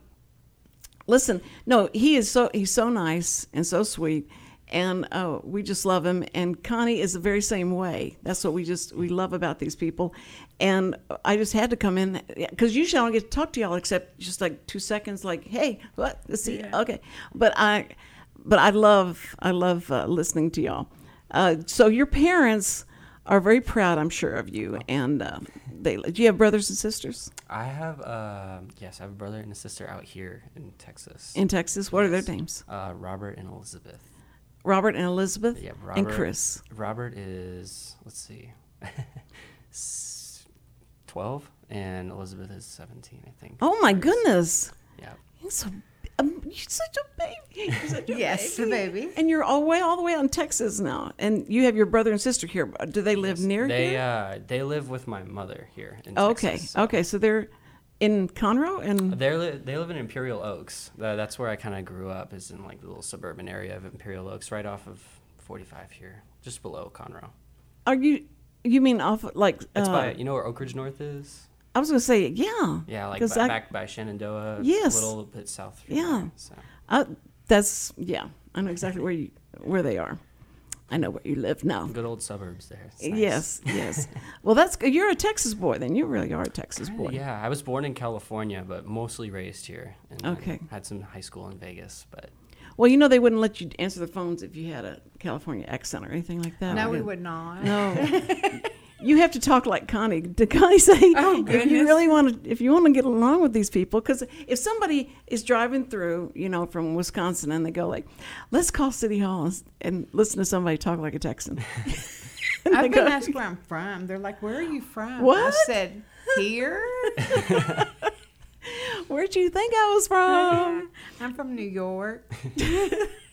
S2: listen, no, he is so he's so nice and so sweet. And uh, we just love him. And Connie is the very same way. That's what we just we love about these people. And I just had to come in because usually I don't get to talk to y'all except just like two seconds. Like, hey, what? Let's see.
S3: Yeah.
S2: Okay, but I, but I love I love uh, listening to y'all. Uh, so your parents are very proud, I'm sure, of you. And uh, they do you have brothers and sisters
S4: I have, uh, yes, I have a brother and a sister out here in Texas.
S2: in Texas? What are their names?
S4: Uh, Robert and Elizabeth.
S2: Robert and Elizabeth
S4: Yeah, Robert, and
S2: Chris.
S4: Robert is, let's see, 12, and Elizabeth is 17, I think.
S2: Oh my goodness.
S4: Yeah.
S2: So um, you're such a baby. You're such a
S3: Yes, a baby.
S2: And you're all the way all the way out in Texas now, and you have your brother and sister here. Do they live near
S4: They
S2: here?
S4: uh, they live with my mother here in
S2: okay,
S4: Texas. so-
S2: okay. So they're in Conroe, and
S4: They li- they live in Imperial Oaks. Tha- that's where I kind of grew up. Is in like the little suburban area of Imperial Oaks, right off of 45 here, just below Conroe.
S2: are you? You mean off like?
S4: It's
S2: uh,
S4: by you know where Oak Ridge North is.
S2: I was gonna say yeah.
S4: Yeah, like ba-
S2: I-
S4: back by Shenandoah.
S2: Yes.
S4: a little bit south. from
S2: Yeah.
S4: there, so.
S2: Uh, that's yeah. I know exactly where you where they are. I know where you live now.
S4: Good old suburbs there. Nice.
S2: Yes, yes. well, that's good. You're a Texas boy, then. You really are a Texas boy.
S4: Yeah, I was born in California, but mostly raised here. And
S2: Okay.
S4: Had some high school in Vegas, but
S2: Well, you know they wouldn't let you answer the phones if you had a California accent or anything like that.
S3: No, we
S2: would.
S3: would not.
S2: No. you have to talk like Connie. Did Connie say
S3: Oh,
S2: if you really want to if you want to get along with these people because if somebody is driving through, you know, from Wisconsin and they go like, "Let's call City Hall and, and listen to somebody talk like a Texan."
S3: I've been
S2: go-
S3: asked where I'm from. They're like, "Where are you from?"
S2: What?
S3: I said, "Here."
S2: Where'd you think I was from?
S3: I'm from New York.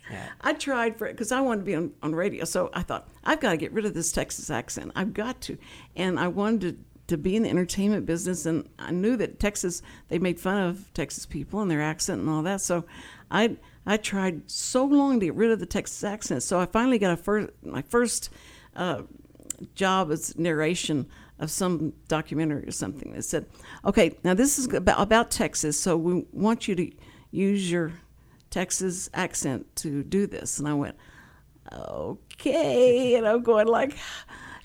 S4: Yeah.
S2: I tried for it because I wanted to be on, on radio. So I thought, I've got to get rid of this Texas accent. I've got to. And I wanted to, to be in the entertainment business. And I knew that Texas, they made fun of Texas people and their accent and all that. So I, I tried so long to get rid of the Texas accent. So I finally got a first, my first uh, job as narration of some documentary or something that said, okay, now this is about, about Texas. So we want you to use your Texas accent to do this. And I went, okay. And I'm going like,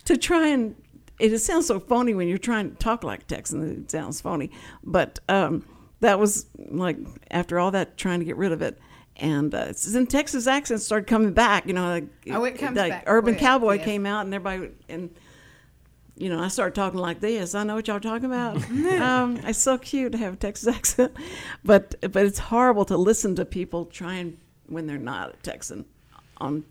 S2: to try and, it sounds so phony when you're trying to talk like Texan. It sounds phony. But um, that was like, after all that, trying to get rid of it. And uh, then Texas accents started coming back. You know, like,
S3: Oh, it comes
S2: like
S3: back
S2: Urban
S3: quick,
S2: Cowboy
S3: yes.
S2: came out, and everybody and you know, I start talking like this. I know what y'all talking about. um, it's so cute to have a Texas accent, but but it's horrible to listen to people trying when they're not a Texan on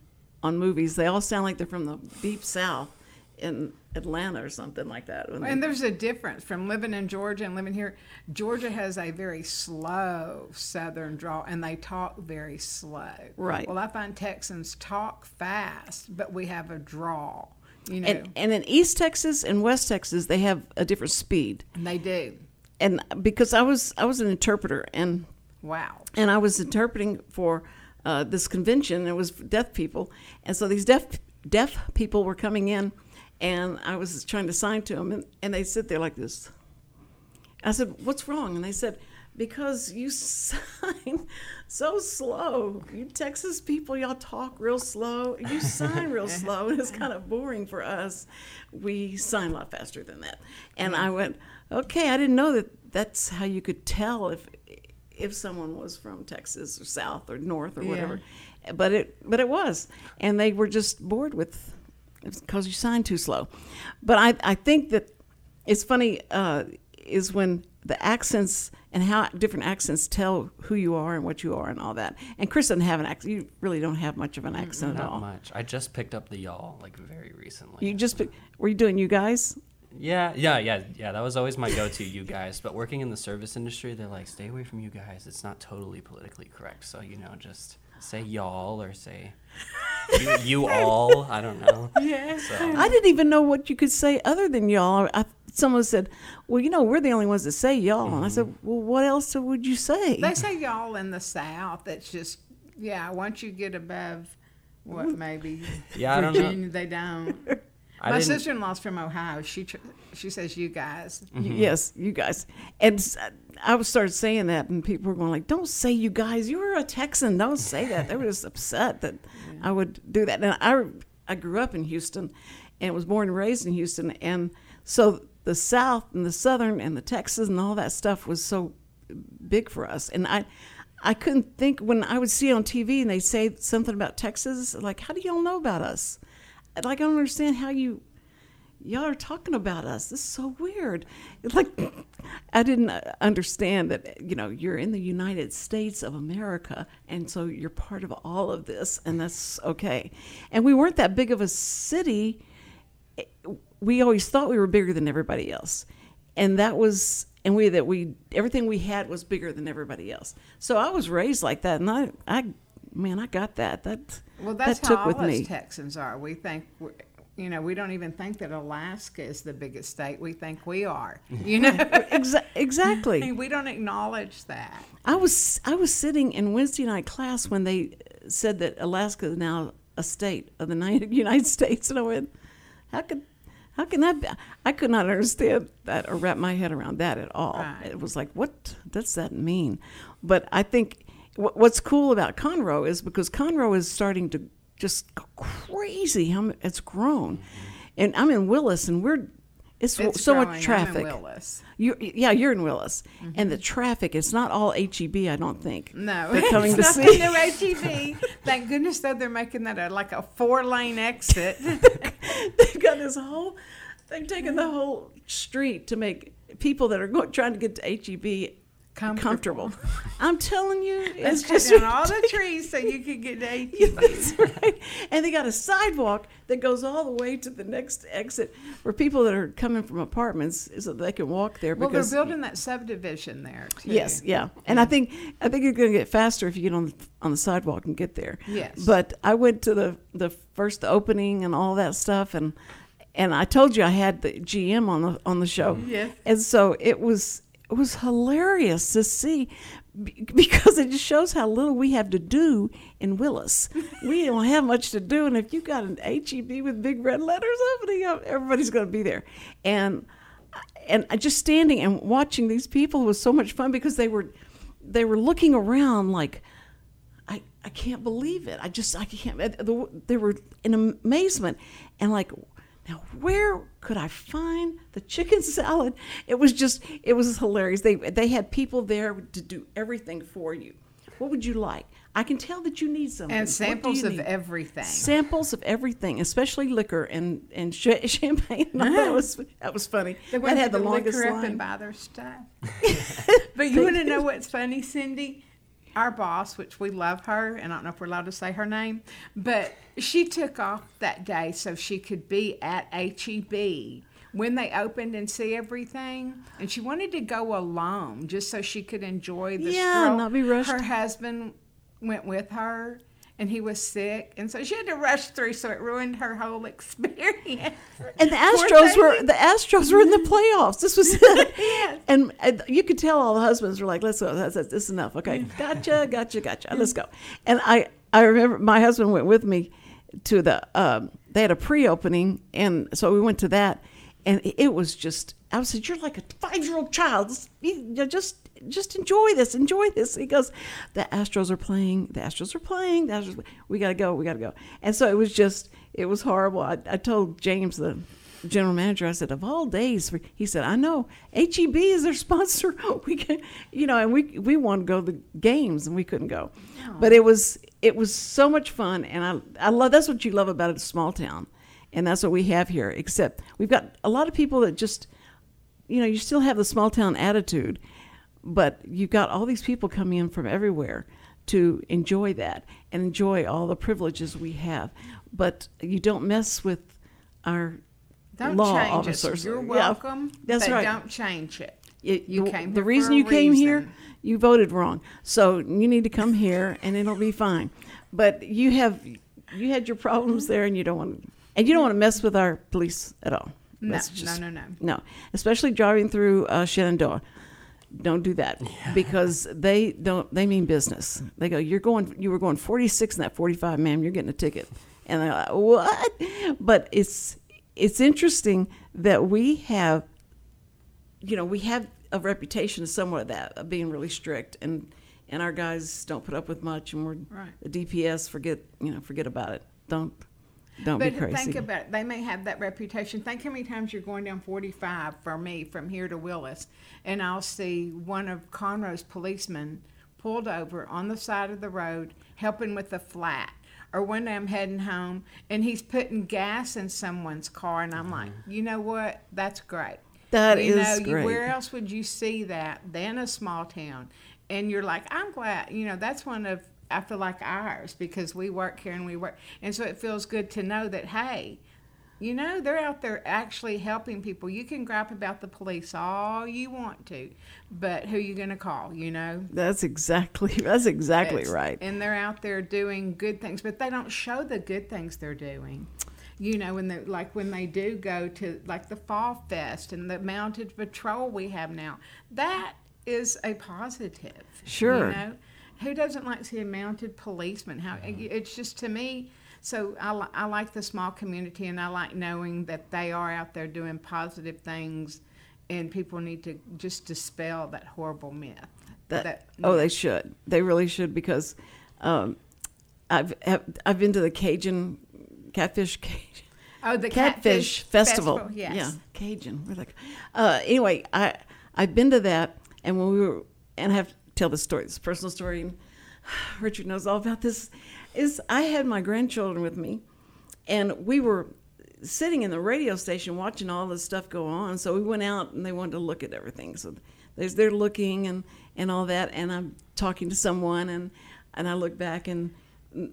S2: on movies. They all sound like they're from the deep South, in Atlanta or something like that. when they-
S3: And there's a difference from living in Georgia and living here. Georgia has a very slow southern drawl and they talk very slow.
S2: Right.
S3: Well, I find Texans talk fast, but we have a drawl, you know.
S2: and, and in East Texas and West Texas, they have a different speed.
S3: and they do.
S2: And because I was I was an interpreter and
S3: Wow.
S2: and I was interpreting for uh, this convention. And it was deaf people, and so these deaf deaf people were coming in, and I was trying to sign to them, and, and they sit there like this. I said, "What's wrong?" And they said, "Because you sign so slow. You Texas people, y'all talk real slow. You sign real slow, and it's kind of boring for us. We sign a lot faster than that." And I went, "Okay, I didn't know that that's how you could tell if if someone was from Texas or South or North or
S3: Yeah.
S2: whatever." But it but it was, and they were just bored with because you sign too slow. But I I think that it's funny uh, is when the accents and how different accents tell who you are and what you are and all that. And Chris doesn't have an accent. You really don't have much of an mm, accent at
S4: Not
S2: all.
S4: much. I just picked up the y'all like very recently.
S2: You just pick- were you doing you guys?
S4: Yeah, yeah, yeah, yeah. That was always my go-to, you guys. But working in the service industry, they're like, stay away from you guys. It's not totally politically correct. So you know, just say y'all or say you, you all. I don't know.
S3: Yeah.
S4: So
S2: I didn't even know what you could say other than y'all. I, someone said, "Well, you know, we're the only ones that say y'all," and I said,
S4: Mm-hmm.
S2: "Well, what else would you say?"
S3: They say y'all in the South. It's just, yeah, once you get above, what, maybe
S4: Yeah, I don't know.
S3: Virginia, they don't.
S4: I
S3: My sister in law's from Ohio. She tr- she says you guys.
S4: Mm-hmm.
S2: Yes, you guys. And I was started saying that, and people were going like, "Don't say you guys. You're a Texan. Don't say that." They were just upset that I would do that. And I, I grew up in Houston, and was born and raised in Houston, and so the South and the Southern and the Texas and all that stuff was so big for us. And I, I couldn't think when I would see on TV and they say something about Texas, like, "How do y'all know about us?" Like, I don't understand how you y'all are talking about us. This is so weird. Like I didn't uh, understand that you know you're in the United States of America, and so you're part of all of this, and that's okay. And we weren't that big of a city. We always thought we were bigger than everybody else, and that was and we that we everything we had was bigger than everybody else. So I was raised like that, and I I man I got that that
S3: Well, that's
S2: that
S3: how
S2: took
S3: all
S2: with
S3: us
S2: me.
S3: Texans are. We think, we're, you know, we don't even think that Alaska is the biggest state. We think we are. You know,
S2: Exa- exactly.
S3: we don't acknowledge that.
S2: I was I was sitting in Wednesday night class when they said that Alaska is now a state of the United States, and I went, "How could, how can that be?" I could not understand that or wrap my head around that at all.
S3: Right.
S2: It was like, what does that mean? But I think wh- what's cool about Conroe is because Conroe is starting to just go crazy how it's grown, mm-hmm. and I'm in Willis, and we're it's,
S3: It's
S2: so
S3: growing.
S2: much traffic.
S3: Willis.
S2: You, yeah, you're in Willis, mm-hmm. and the traffic. It's not all HEB, I don't think.
S3: No,
S2: they're coming to
S3: it's
S2: see.
S3: nothing to HEB. Thank goodness though they're making that a, like a four lane exit.
S2: They've got this whole. They've taken the whole street to make people that are going, trying to get to HEB comfortable.
S3: Comfortable.
S2: I'm telling you, it's just
S3: down all the trees so you can get to HEB.
S2: That's right. And they got a sidewalk that goes all the way to the next exit for people that are coming from apartments so they can walk there
S3: Well, they're building that subdivision there too.
S2: Yes, yeah, and I think I think it's going to get faster if you get on the, on the sidewalk and get there.
S3: Yes.
S2: But I went to the the first opening and all that stuff, and and I told you I had the GM on the on the show.
S3: Yes.
S2: And so it was it was hilarious to see because it just shows how little we have to do in Willis. we don't have much to do, and if you got an HEB with big red letters opening up, everybody's going to be there. And and just standing and watching these people was so much fun because they were they were looking around like I, I can't believe it. I just I can't. They were in amazement and like, now where could I find the chicken salad? It was just it was hilarious. They they had people there to do everything for you. What would you like? I can tell that you need something.
S3: And samples of
S2: need?
S3: everything.
S2: Samples of everything, especially liquor and and ch- champagne. that was that was funny.
S3: They
S2: that
S3: went
S2: had the
S3: to
S2: longest
S3: liquor up and buy their stuff. but you want to know what's funny, Cindy? Our boss, which we love her, and I don't know if we're allowed to say her name, but she took off that day so she could be at HEB when they opened and see everything. And she wanted to go alone just so she could enjoy the
S2: Yeah,
S3: stroll.
S2: not be rushed.
S3: Her husband went with her. And he was sick, and so she had to rush through, so it ruined her whole experience.
S2: And the Astros were the Astros were in the playoffs. This was
S3: Yes.
S2: and, and you could tell all the husbands were like, "Let's go. That's, that's, this is enough. Okay, gotcha, gotcha, gotcha. Let's go." And I I remember my husband went with me to the um, they had a pre-opening, and so we went to that, and it was just I said, "You're like a five year old child. Just, just just enjoy this, enjoy this." He goes, "The Astros are playing. The Astros are playing. The Astros, we gotta go. We gotta go." And so it was just it was horrible. I, I told James the general manager, I said, of all days, he said, I know HEB is their sponsor. We can, you know, and we we wanted to go to the games and we couldn't go, but it was it was so much fun, and I I love that's what you love about a small town, and that's what we have here. Except we've got a lot of people that just, you know, you still have the small town attitude, but you've got all these people coming in from everywhere to enjoy that and enjoy all the privileges we have, but you don't mess with our
S3: Don't
S2: law
S3: change
S2: officers.
S3: it. You're
S2: Yeah,
S3: welcome.
S2: that's
S3: but
S2: right.
S3: Don't change it.
S2: It-
S3: You
S2: the,
S3: came
S2: the reason you came here, you voted wrong. So you need to come here, and it'll be fine. But you have you had your problems there, and you don't want and you don't want to mess with our police at all.
S3: No,
S2: That's
S3: no, no, no.
S2: no. Especially driving through uh, Shenandoah. Don't do that because they don't. They mean business. They go. You're going. You were going 46 in that 45, ma'am. You're getting a ticket. And they're like, what? But it's it's interesting that we have you know, we have a reputation somewhat of that of being really strict, and and our guys don't put up with much, and we're
S3: Right.
S2: the DPS forget you know forget about it. Don't don't
S3: But
S2: be crazy.
S3: think about it. They may have that reputation. Think how many times you're going down 45 for me from here to Willis, and I'll see one of Conroe's policemen pulled over on the side of the road helping with a flat. Or one day I'm heading home and he's putting gas in someone's car, and I'm like, mm-hmm. you know what? That's great.
S2: That
S3: you
S2: is
S3: know, you-
S2: great.
S3: where else would you see that than a small town? And you're like, I'm glad, you know, that's one of, I feel like ours because we work here and we work. And so it feels good to know that, hey, you know, they're out there actually helping people. You can gripe about the police all you want to, but who are you going to call, you know?
S2: that's exactly that's exactly
S3: It's-
S2: right.
S3: And they're out there doing good things, but they don't show the good things they're doing. You know, when they like when they do go to like the Fall Fest and the mounted patrol we have now, that is a positive.
S2: Sure.
S3: You know, who doesn't like to see a mounted policeman? How it's just to me. So I, I like the small community, and I like knowing that they are out there doing positive things, and people need to just dispel that horrible myth.
S2: That, oh, they should. They really should because um, I've have, I've been to the Cajun catfish Cajun.
S3: Oh, the
S2: Catfish,
S3: Catfish
S2: Festival.
S3: Festival, yes.
S2: Yeah, Cajun. We're like, uh, anyway, I I've been to that, and when we were, and have tell this story, this personal story, and Richard knows all about this. Is I had my grandchildren with me, and we were sitting in the radio station watching all this stuff go on. So we went out, and they wanted to look at everything. So there's they're looking and and all that, and I'm talking to someone, and and I look back, and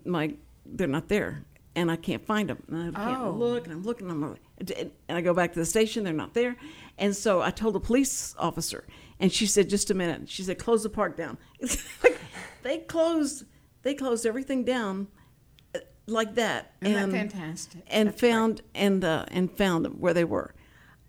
S2: my they're not there and I can't find them. And I can't
S3: Oh.
S2: look, and I'm looking, and I'm like, and I go back to the station, they're not there. And so I told the police officer, and she said, just a minute. She said, close the park down. Like they closed, they closed everything down uh, like that.
S3: Isn't that
S2: and,
S3: fantastic?
S2: And
S3: That's great.
S2: found and uh, and found them where they were.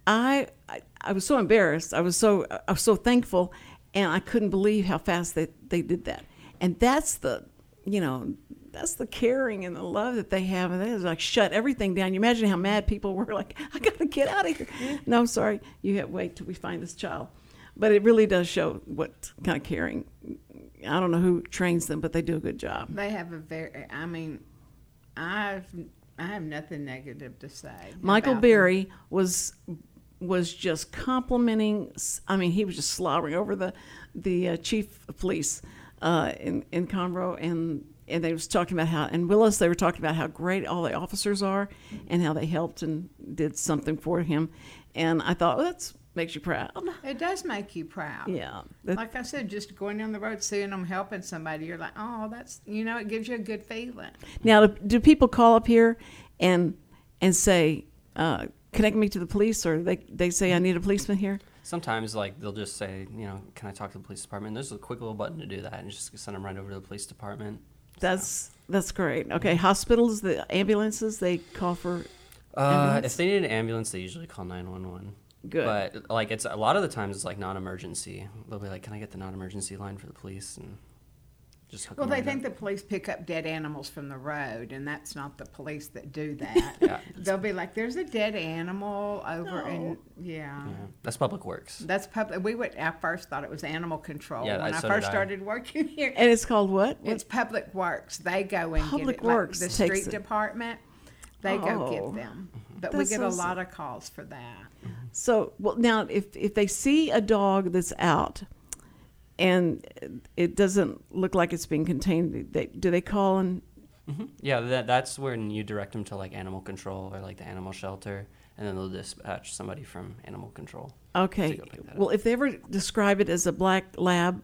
S2: I, I I was so embarrassed. I was so I was so thankful, and I couldn't believe how fast they they did that. And that's the you know that's the caring and the love that they have, and they just like shut everything down. You imagine how mad people were, like, I gotta get out of here. No, I'm sorry, you have wait till we find this child. But it really does show what kind of caring. I don't know who trains them, but they do a good job.
S3: They have a very. I mean, I've I have nothing negative to say.
S2: Michael
S3: about them.
S2: Berry was was just complimenting. I mean, he was just slobbering over the the uh, chief of police uh, in in Conroe, and and they was talking about how and Willis they were talking about how great all the officers are, and how they helped and did something for him, and I thought well, that's makes you proud.
S3: It does make you proud.
S2: Yeah.
S3: Like I said, just going down the road, seeing them helping somebody, you're like, oh, that's, you know, it gives you a good feeling.
S2: Now, do- do people call up here and and say, uh, connect me to the police, or they they say I need a policeman here?
S4: Sometimes, like they'll just say, you know, can I talk to the police department? There's a quick little button to do that, and just send them right over to the police department.
S2: That's that's great. Okay, hospitals, the ambulances, they call for.
S4: Uh, if they need an ambulance, they usually call 911.
S2: Good.
S4: But like it's a lot of the times it's like non-emergency. They'll be like, "Can I get the non-emergency line for the police?" And just hook
S3: Well,
S4: 'em
S3: they
S4: right
S3: think
S4: up.
S3: the police pick up dead animals from the road, and that's not the police that do that.
S4: Yeah.
S3: They'll be like, "There's a dead animal over in yeah."
S4: Yeah, that's public works.
S3: That's public. We would. I first thought it was animal control
S4: Yeah,
S3: when
S4: I-
S3: I
S4: so
S3: first
S4: did I.
S3: started working here.
S2: And it's called what?
S3: It's Public Works. They go and
S2: Public
S3: get it. Like
S2: Works
S3: the
S2: takes
S3: street
S2: it.
S3: department. They go
S2: Oh.
S3: get them. But we get
S2: so
S3: a lot of calls for that.
S2: So, well, now if if they see a dog that's out, and it doesn't look like it's being contained, they, do they call and?
S4: hmm Yeah, that, that's when you direct them to like animal control or like the animal shelter, and then they'll dispatch somebody from animal control.
S2: Okay.
S4: go pick that
S2: Well, if they ever describe it as a black lab,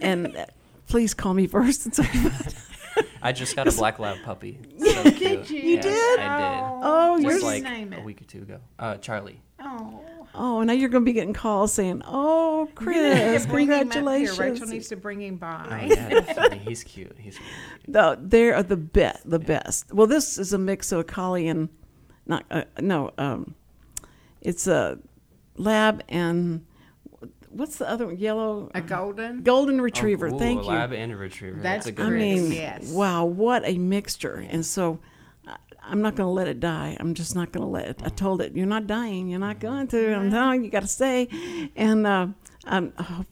S2: and uh, please call me first. And so,
S4: I just got a black lab puppy. So cute.
S3: you?
S2: You
S4: Yes,
S2: did?
S4: I
S2: oh,
S4: did.
S2: you're
S4: Just
S3: What's his
S4: like
S3: name
S4: a
S3: it?
S4: week or two ago. Uh, Charlie.
S3: Oh,
S2: oh, now you're going to be getting calls saying, "Oh,
S3: You're gonna need
S2: Chris,
S3: to bring him up here.
S2: congratulations!"
S3: Rachel needs to bring him
S4: Oh,
S3: by.
S4: yeah, definitely. He's cute. He's really cute.
S2: No, they are the best. The best. Well, this is a mix of a collie and not uh, no. Um, it's a lab and what's the other one? Yellow
S3: A golden.
S2: golden retriever.
S4: Oh, ooh,
S2: Thank
S4: a
S2: you.
S4: lab and a retriever.
S3: That's
S4: That's, a good
S2: I mean,
S3: yes.
S2: wow, what a mixture! And so, I, I'm not going to let it die. I'm just not going to let it. I told it, "You're not dying. You're not going to." I'm telling you, you got to stay. And uh, I'm, oh,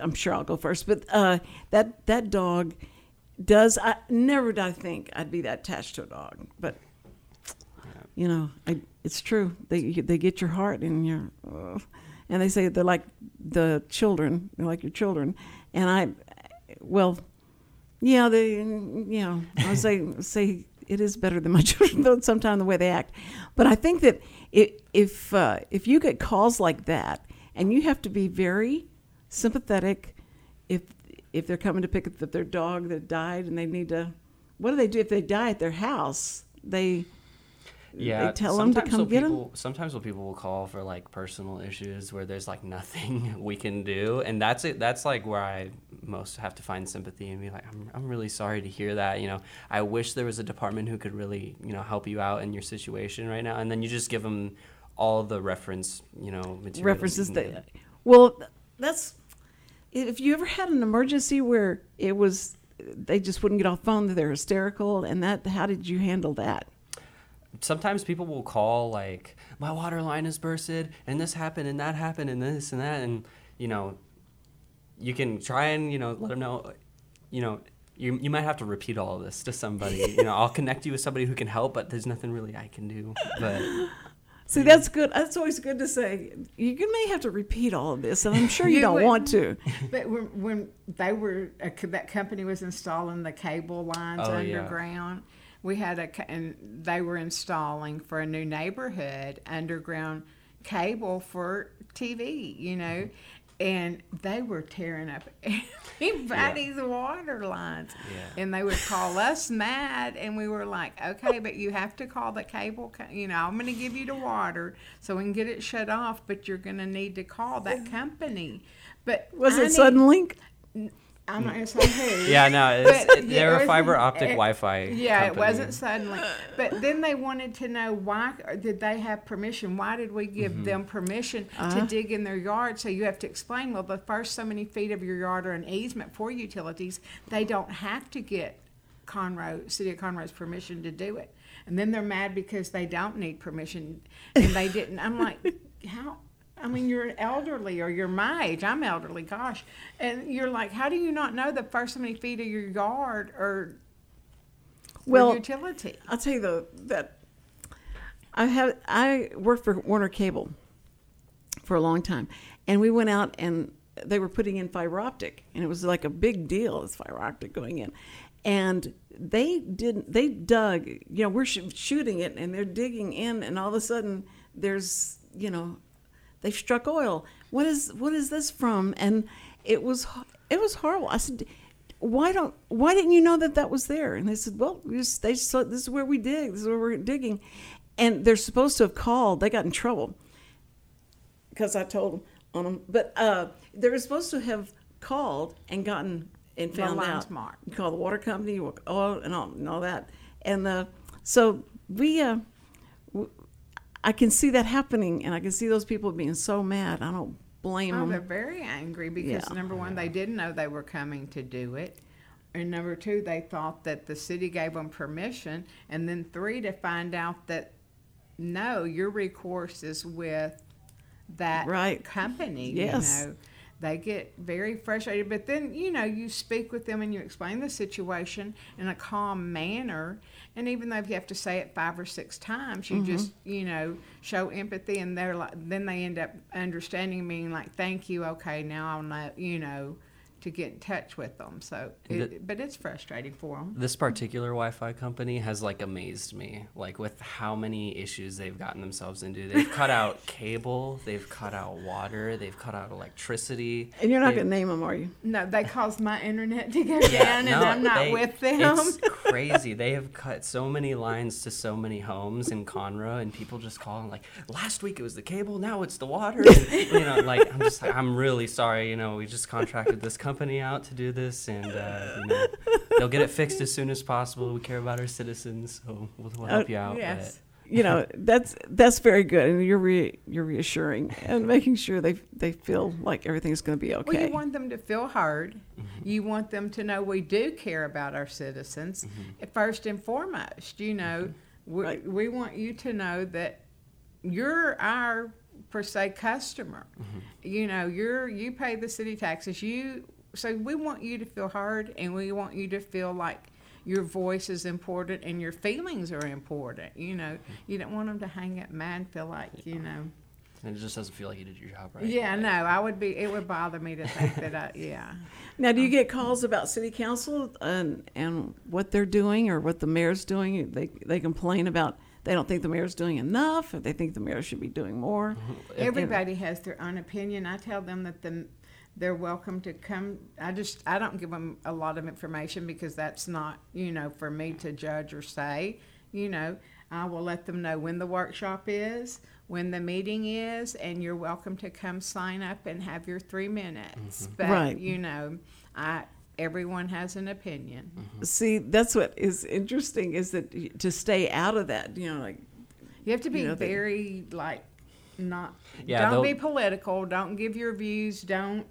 S2: I'm sure I'll go first. But uh, that that dog does. I never did I think I'd be that attached to a dog, but you know, I, it's true. They they get your heart and your, uh, and they say they're like the children. They're like your children, and I, well, yeah, they, you know, I say say it is better than my children though sometimes the way they act, but I think that if if uh, if you get calls like that and you have to be very sympathetic, if if they're coming to pick up their dog that died and they need to, what do they do if they die at their house? They
S4: Yeah,
S2: they tell them to come get them.
S4: Sometimes when people will call for like personal issues where there's like nothing we can do, and that's it. That's like where I most have to find sympathy and be like, I'm, I'm really sorry to hear that. You know, I wish there was a department who could really, you know, help you out in your situation right now, and then you just give them all the reference, you know, materials.
S2: references
S4: can
S2: that well that's if you ever had an emergency where it was they just wouldn't get off phone they're hysterical and that how did you handle that
S4: sometimes people will call like my water line is bursted and this happened and that happened and this and that and you know you can try and you know let them know you know you, you might have to repeat all of this to somebody. You know i'll connect you with somebody who can help but there's nothing really i can do. But
S2: see that's good. That's always good to say. You may have to repeat all of this and i'm sure you,
S3: You
S2: don't want to.
S3: But when, when they were, uh, that company was installing the cable lines
S4: Oh, yeah.
S3: Underground, we had a, and they were installing for a new neighborhood underground cable for TV, you know, mm-hmm. and they were tearing up everybody's water lines.
S4: Yeah.
S3: And they would call us mad, and we were like, okay, but you have to call the cable, co- you know, I'm going to give you the water so we can get it shut off, but you're going to need to call that company. But
S2: was
S3: I
S2: it
S3: need-
S2: Suddenlink
S3: I'm not mm. gonna say who.
S4: yeah no it's,
S3: But,
S4: it,
S3: yeah,
S4: they
S3: it
S4: were fiber optic
S3: it-
S4: wi-fi
S3: Yeah, it wasn't Suddenlink. But then they wanted to know why uh, did they have permission? Why did we give mm-hmm. them permission
S2: Uh-huh.
S3: to dig in their yard? So you have to explain. Well, the first so many feet of your yard are an easement for utilities. They don't have to get Conroe, City of Conroe's permission to do it. And then they're mad because they don't need permission and they didn't. I'm like, how? I mean, you're elderly or you're my age. I'm elderly, gosh. And you're like, how do you not know the first so many feet of your yard or
S2: Well,
S3: utility?
S2: I'll tell you though that I have I worked for Warner Cable for a long time, and we went out and they were putting in fiber optic, and it was like a big deal. It's fiber optic going in, and they didn't. They dug. You know, we're sh- shooting it, and they're digging in, and all of a sudden there's you know. They've struck oil. What is what is this from? And it was it was horrible. I said, why don't why didn't you know that that was there? And they said, well, we just, they just, this is where we dig. This is where we're digging. And they're supposed to have called. They got in trouble because I told them on them. But uh, they were supposed to have called and gotten and found out.
S3: marked.
S2: You call the water company, oil, and all, and all that. And uh, so we, uh, I can see that happening, and I can see those people being so mad. I don't blame
S3: Oh,
S2: them.
S3: they're very angry because
S2: Yeah.
S3: number one, they didn't know they were coming to do it. And number two, they thought that the city gave them permission. And then three, to find out that no, your recourse is with that
S2: Right.
S3: company.
S2: Yes.
S3: You know, they get very frustrated. But then, you know, you speak with them and you explain the situation in a calm manner. And even though you have to say it five or six times, you just, mm-hmm. you know, show empathy and they're like, then they end up understanding, being like, thank you, okay, now I'll know, you know, to get in touch with them. So, it, but it's frustrating for them.
S4: This particular Wi-Fi company has like amazed me, like with how many issues they've gotten themselves into. They've cut out cable, they've cut out water, they've cut out electricity.
S2: and you're not
S4: They-
S2: going to name them, are you?
S3: No, they caused my internet to go down and
S4: no,
S3: I'm not
S4: they-
S3: with them.
S4: It's crazy. They have cut so many lines to so many homes in Conroe, and people just call and like, last week it was the cable, now it's the water. And, you know, like I'm just, like, I'm really sorry. You know, we just contracted this company out to do this, and uh, you know, they'll get it fixed as soon as possible. We care about our citizens, so we'll, we'll help you out.
S3: yes.
S2: You know that's that's very good, and you're re, you're reassuring and making sure they they feel like everything's going to be okay.
S3: Well,
S2: okay.
S3: you want them to feel heard.
S4: Mm-hmm.
S3: You want them to know we do care about our citizens
S4: Mm-hmm.
S3: first and foremost. You know, we,
S2: Right.
S3: we want you to know that you're our per se customer.
S4: Mm-hmm.
S3: You know, you're you pay the city taxes. You so we want you to feel heard, and we want you to feel like your voice is important and your feelings are important. You know,
S4: Mm-hmm.
S3: you don't want them to hang up mad feel like you know.
S4: And it just doesn't feel like you did your job right.
S3: Yeah, no, I would be. It would bother me to think that. I, yeah.
S2: Now, do you get calls about city council and and what they're doing or what the mayor's doing? They they complain about they don't think the mayor's doing enough, or they think the mayor should be doing more.
S3: Everybody has their own opinion. I tell them that the, they're welcome to come. I just I don't give them a lot of information because that's not you know for me to judge or say. You know, I will let them know when the workshop is, when the meeting is, and you're welcome to come sign up and have your three minutes. Mm-hmm. But
S2: Right.
S3: you know, I everyone has an opinion. Mm-hmm.
S2: See, that's what is interesting is that to stay out of that, you know, like
S3: You have to be
S2: You know, they-
S3: very like not.
S4: Yeah,
S3: don't be political. Don't give your views. Don't.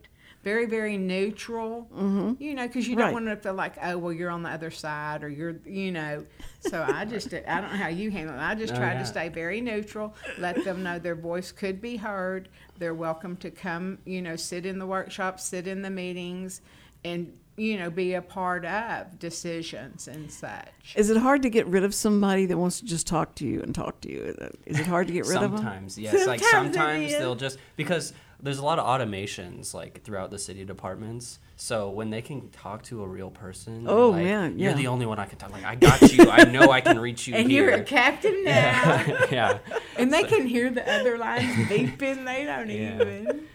S3: Very very neutral. Mm-hmm. You know, because you don't
S2: Right.
S3: want to feel like oh well you're on the other side or you're you know. So I just I don't know how you handle it. I just
S4: No,
S3: try
S4: yeah.
S3: to stay very neutral. Let them know their voice could be heard. They're welcome to come. You know, sit in the workshops, sit in the meetings, and you know be a part of decisions and such.
S2: Is it hard to get rid of somebody that wants to just talk to you and talk to you? Is it hard to get rid of them?
S4: sometimes yes like
S2: Sometimes it
S4: sometimes they'll just because there's a lot of automations like throughout the city departments so when they can talk to a real person
S2: Oh,
S4: like,
S2: man,
S4: you're the only one i can talk like i got you i know i can reach you
S3: And
S4: here
S3: you're a captain now.
S4: yeah
S3: And they can hear the other lines beeping. They don't
S4: Yeah.
S3: even.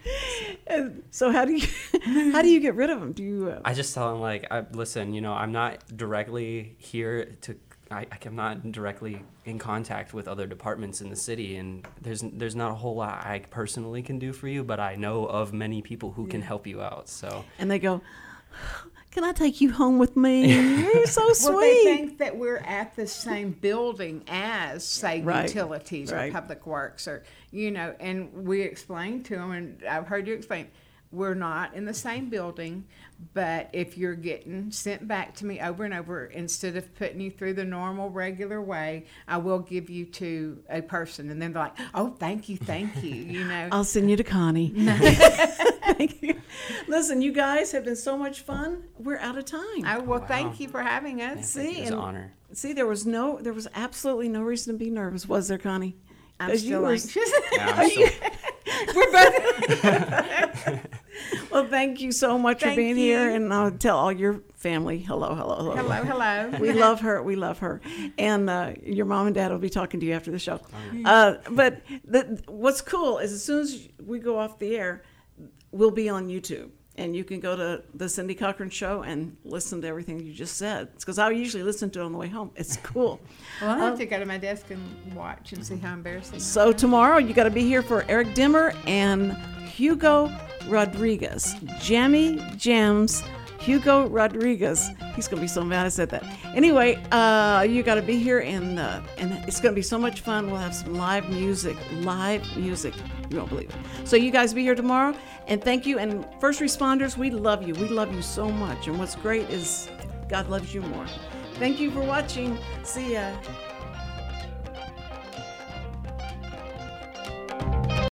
S2: And so how do you how do you get rid of them? Do you? Uh,
S4: i just tell them like I, listen you know i'm not directly here to I, I'm not directly in contact with other departments in the city, and there's there's not a whole lot I personally can do for you, but I know of many people who can help you out. So
S2: and they go, "Can I take you home with me? You're so sweet."
S3: Well, they think that we're at the same building as, say,
S2: Right.
S3: utilities
S2: Right.
S3: or public works, or you know. And we explained to them, and I've heard you explain. We're not in the same building, but if you're getting sent back to me over and over, instead of putting you through the normal, regular way, I will give you to a person. And then they're like, oh, thank you, thank you, you know.
S2: I'll send you to Connie. Thank you. Listen, you guys have been so much fun. We're out of time.
S3: Oh, well,
S4: Wow.
S3: thank you for having us.
S2: See,
S4: it's an honor.
S2: See, there was no, there was absolutely no reason to be nervous, was there, Connie?
S3: I'm
S2: 'Cause you
S3: still
S2: were-
S4: Yeah, I'm still,
S3: We're both.
S2: Well, thank you so much
S3: Thank
S2: for being here, and I'll tell all your family hello, hello, hello.
S3: Hello, hello.
S2: We love her. We love her, and uh, your mom and dad will be talking to you after the show. Uh, but the, what's cool is as soon as we go off the air, we'll be on YouTube, and you can go to the Cindy Cochran Show and listen to everything you just said. Because I usually listen to it on the way home. It's cool.
S3: Well, I have um, to go to my desk and watch and see how embarrassing.
S2: So tomorrow you got to be here for Eric Dimmer and Hugo Rodriguez. Jammy Jams. Hugo Rodriguez. He's gonna be so mad I said that. Anyway, uh, you got to be here, and uh, and it's gonna be so much fun. We'll have some live music, live music. You won't believe it. So you guys be here tomorrow, and thank you. And first responders, we love you. We love you so much. And what's great is God loves you more. Thank you for watching. See ya.